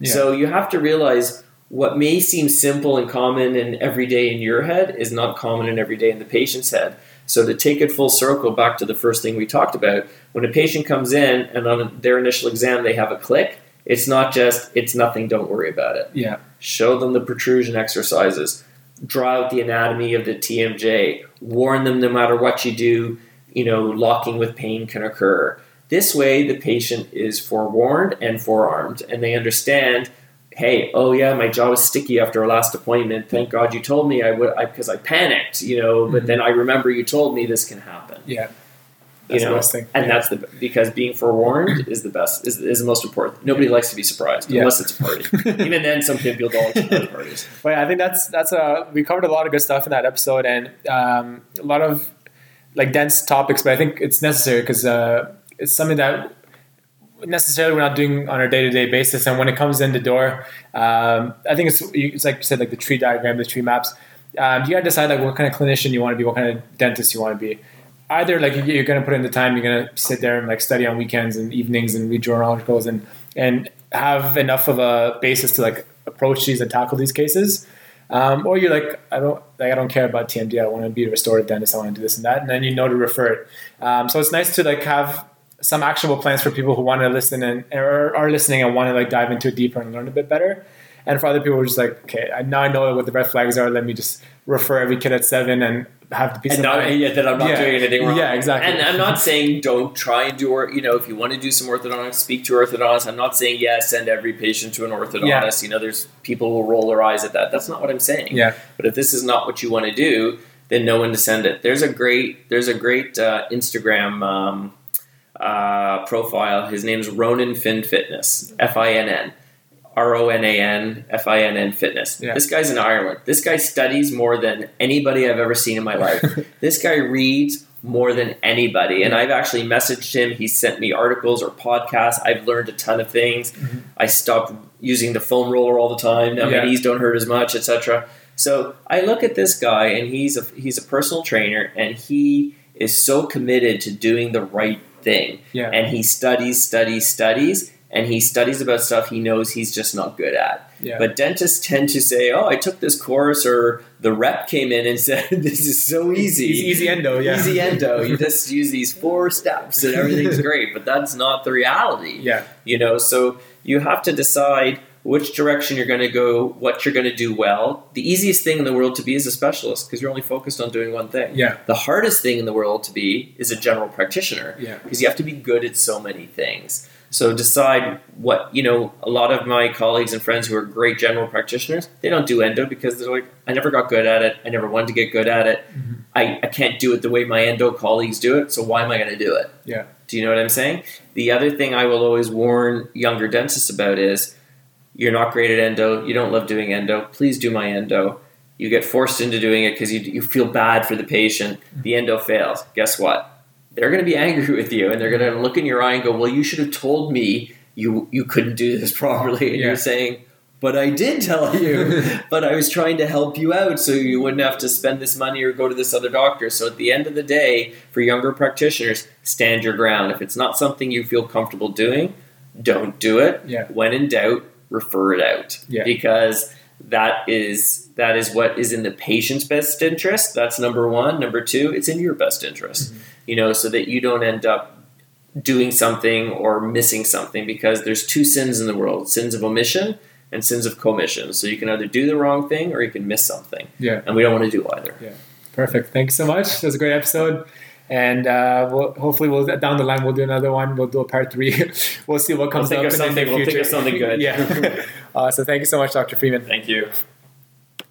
Yeah. So you have to realize what may seem simple and common and everyday in your head is not common and everyday in the patient's head. So to take it full circle back to the first thing we talked about, when a patient comes in and on their initial exam they have a click, it's not just it's nothing, don't worry about it. Yeah. Show them the protrusion exercises, draw out the anatomy of the TMJ, warn them no matter what you do, you know, locking with pain can occur. This way, the patient is forewarned and forearmed, and they understand. Hey, oh yeah, my jaw was sticky after our last appointment. Thank God you told me I would, because I, panicked, you know. But Mhm. then I remember you told me this can happen, Yeah. you know. the best thing. And Yeah. that's the because being forewarned is the best, is, is the most important. Nobody likes to be surprised Yeah. unless it's a party. Even then, some people don't like surprise parties. But yeah, I think that's that's a we covered a lot of good stuff in that episode and um, a lot of like dense topics. But I think it's necessary because uh, it's something that necessarily we're not doing on a day to day basis. And when it comes in the door, um, I think it's it's like you said, like the tree diagram, the tree maps. Um, you got to decide like what kind of clinician you want to be, what kind of dentist you want to be. Either like you're to put in the time, you're to sit there and like study on weekends and evenings and read journal articles and and have enough of a basis to like approach these and tackle these cases. Um, or you're like, I don't like I don't care about TMD. I want to be a restorative dentist. I want to do this and that, and then you know to refer it. Um, so it's nice to like have some actionable plans for people who want to listen and or are listening and want to like dive into it deeper and learn a bit better. And for other people, we're just like, okay, now I know what the red flags are. Let me just refer every kid at seven and have the piece and of not, mind. yeah, that I'm not Yeah. doing anything wrong. Yeah, exactly. And I'm not saying don't try and do, or you know, if you want to do some orthodontics, speak to orthodontists. I'm not saying yeah, send every patient to an orthodontist. You know, there's people will roll their eyes at that. That's not what I'm saying. Yeah. But if this is not what you want to do, then know when to send it. There's a great there's a great uh, Instagram um, uh, profile. His name's Ronan Finn Fitness. F I N N. R O N A N F I N N Fitness. Yeah. This guy's in Ireland. This guy studies more than anybody I've ever seen in my life. this guy reads more than anybody. And I've actually messaged him. He sent me articles or podcasts. I've learned a ton of things. I stopped using the foam roller all the time. Now Yeah. my knees don't hurt as much, etc. So I look at this guy, and he's a he's a personal trainer, and he is so committed to doing the right thing. Yeah. And he studies, studies, studies, and he studies about stuff he knows he's just not good at. Yeah. But dentists tend to say, "Oh, I took this course," or the rep came in and said, "This is so easy, Easy, easy endo, yeah. easy endo. You just use these four steps and everything's great." But that's not the reality. yeah. You know, so you have to decide which direction you're going to go, what you're going to do well. The easiest thing in the world to be is a specialist because you're only focused on doing one thing. Yeah. The hardest thing in the world to be is a general practitioner Yeah. because you have to be good at so many things. So decide what, you know, a lot of my colleagues and friends who are great general practitioners, they don't do endo because they're like, I never got good at it. I never wanted to get good at it. Mm-hmm. I, I can't do it the way my endo colleagues do it. So why am I going to do it? Yeah. Do you know what I'm saying? The other thing I will always warn younger dentists about is you're not great at endo, you don't love doing endo, please do my endo. You get forced into doing it because you, you feel bad for the patient. The endo fails. Guess what? They're going to be angry with you and they're going to look in your eye and go, Well, you should have told me you, you couldn't do this properly. And Yeah. you're saying, But I did tell you. but I was trying to help you out so you wouldn't have to spend this money or go to this other doctor. So at the end of the day, for younger practitioners, stand your ground. If it's not something you feel comfortable doing, don't do it. Yeah. When in doubt, refer it out. Yeah. Because that is that is what is in the patient's best interest. That's number one. Number two, it's in your best interest. Mm-hmm. You know, so that you don't end up doing something or missing something because there's two sins in the world sins of omission and sins of commission. So you can either do the wrong thing or you can miss something. Yeah. And we don't want to do either. Yeah. Perfect. thanks so much. That was a great episode. And uh, we'll, hopefully, we'll down the line we'll do another one. We'll do a part three. we'll see what comes think up of in the something- we'll think of something good. yeah. uh, so thank you so much, Dr. Freeman. Thank you.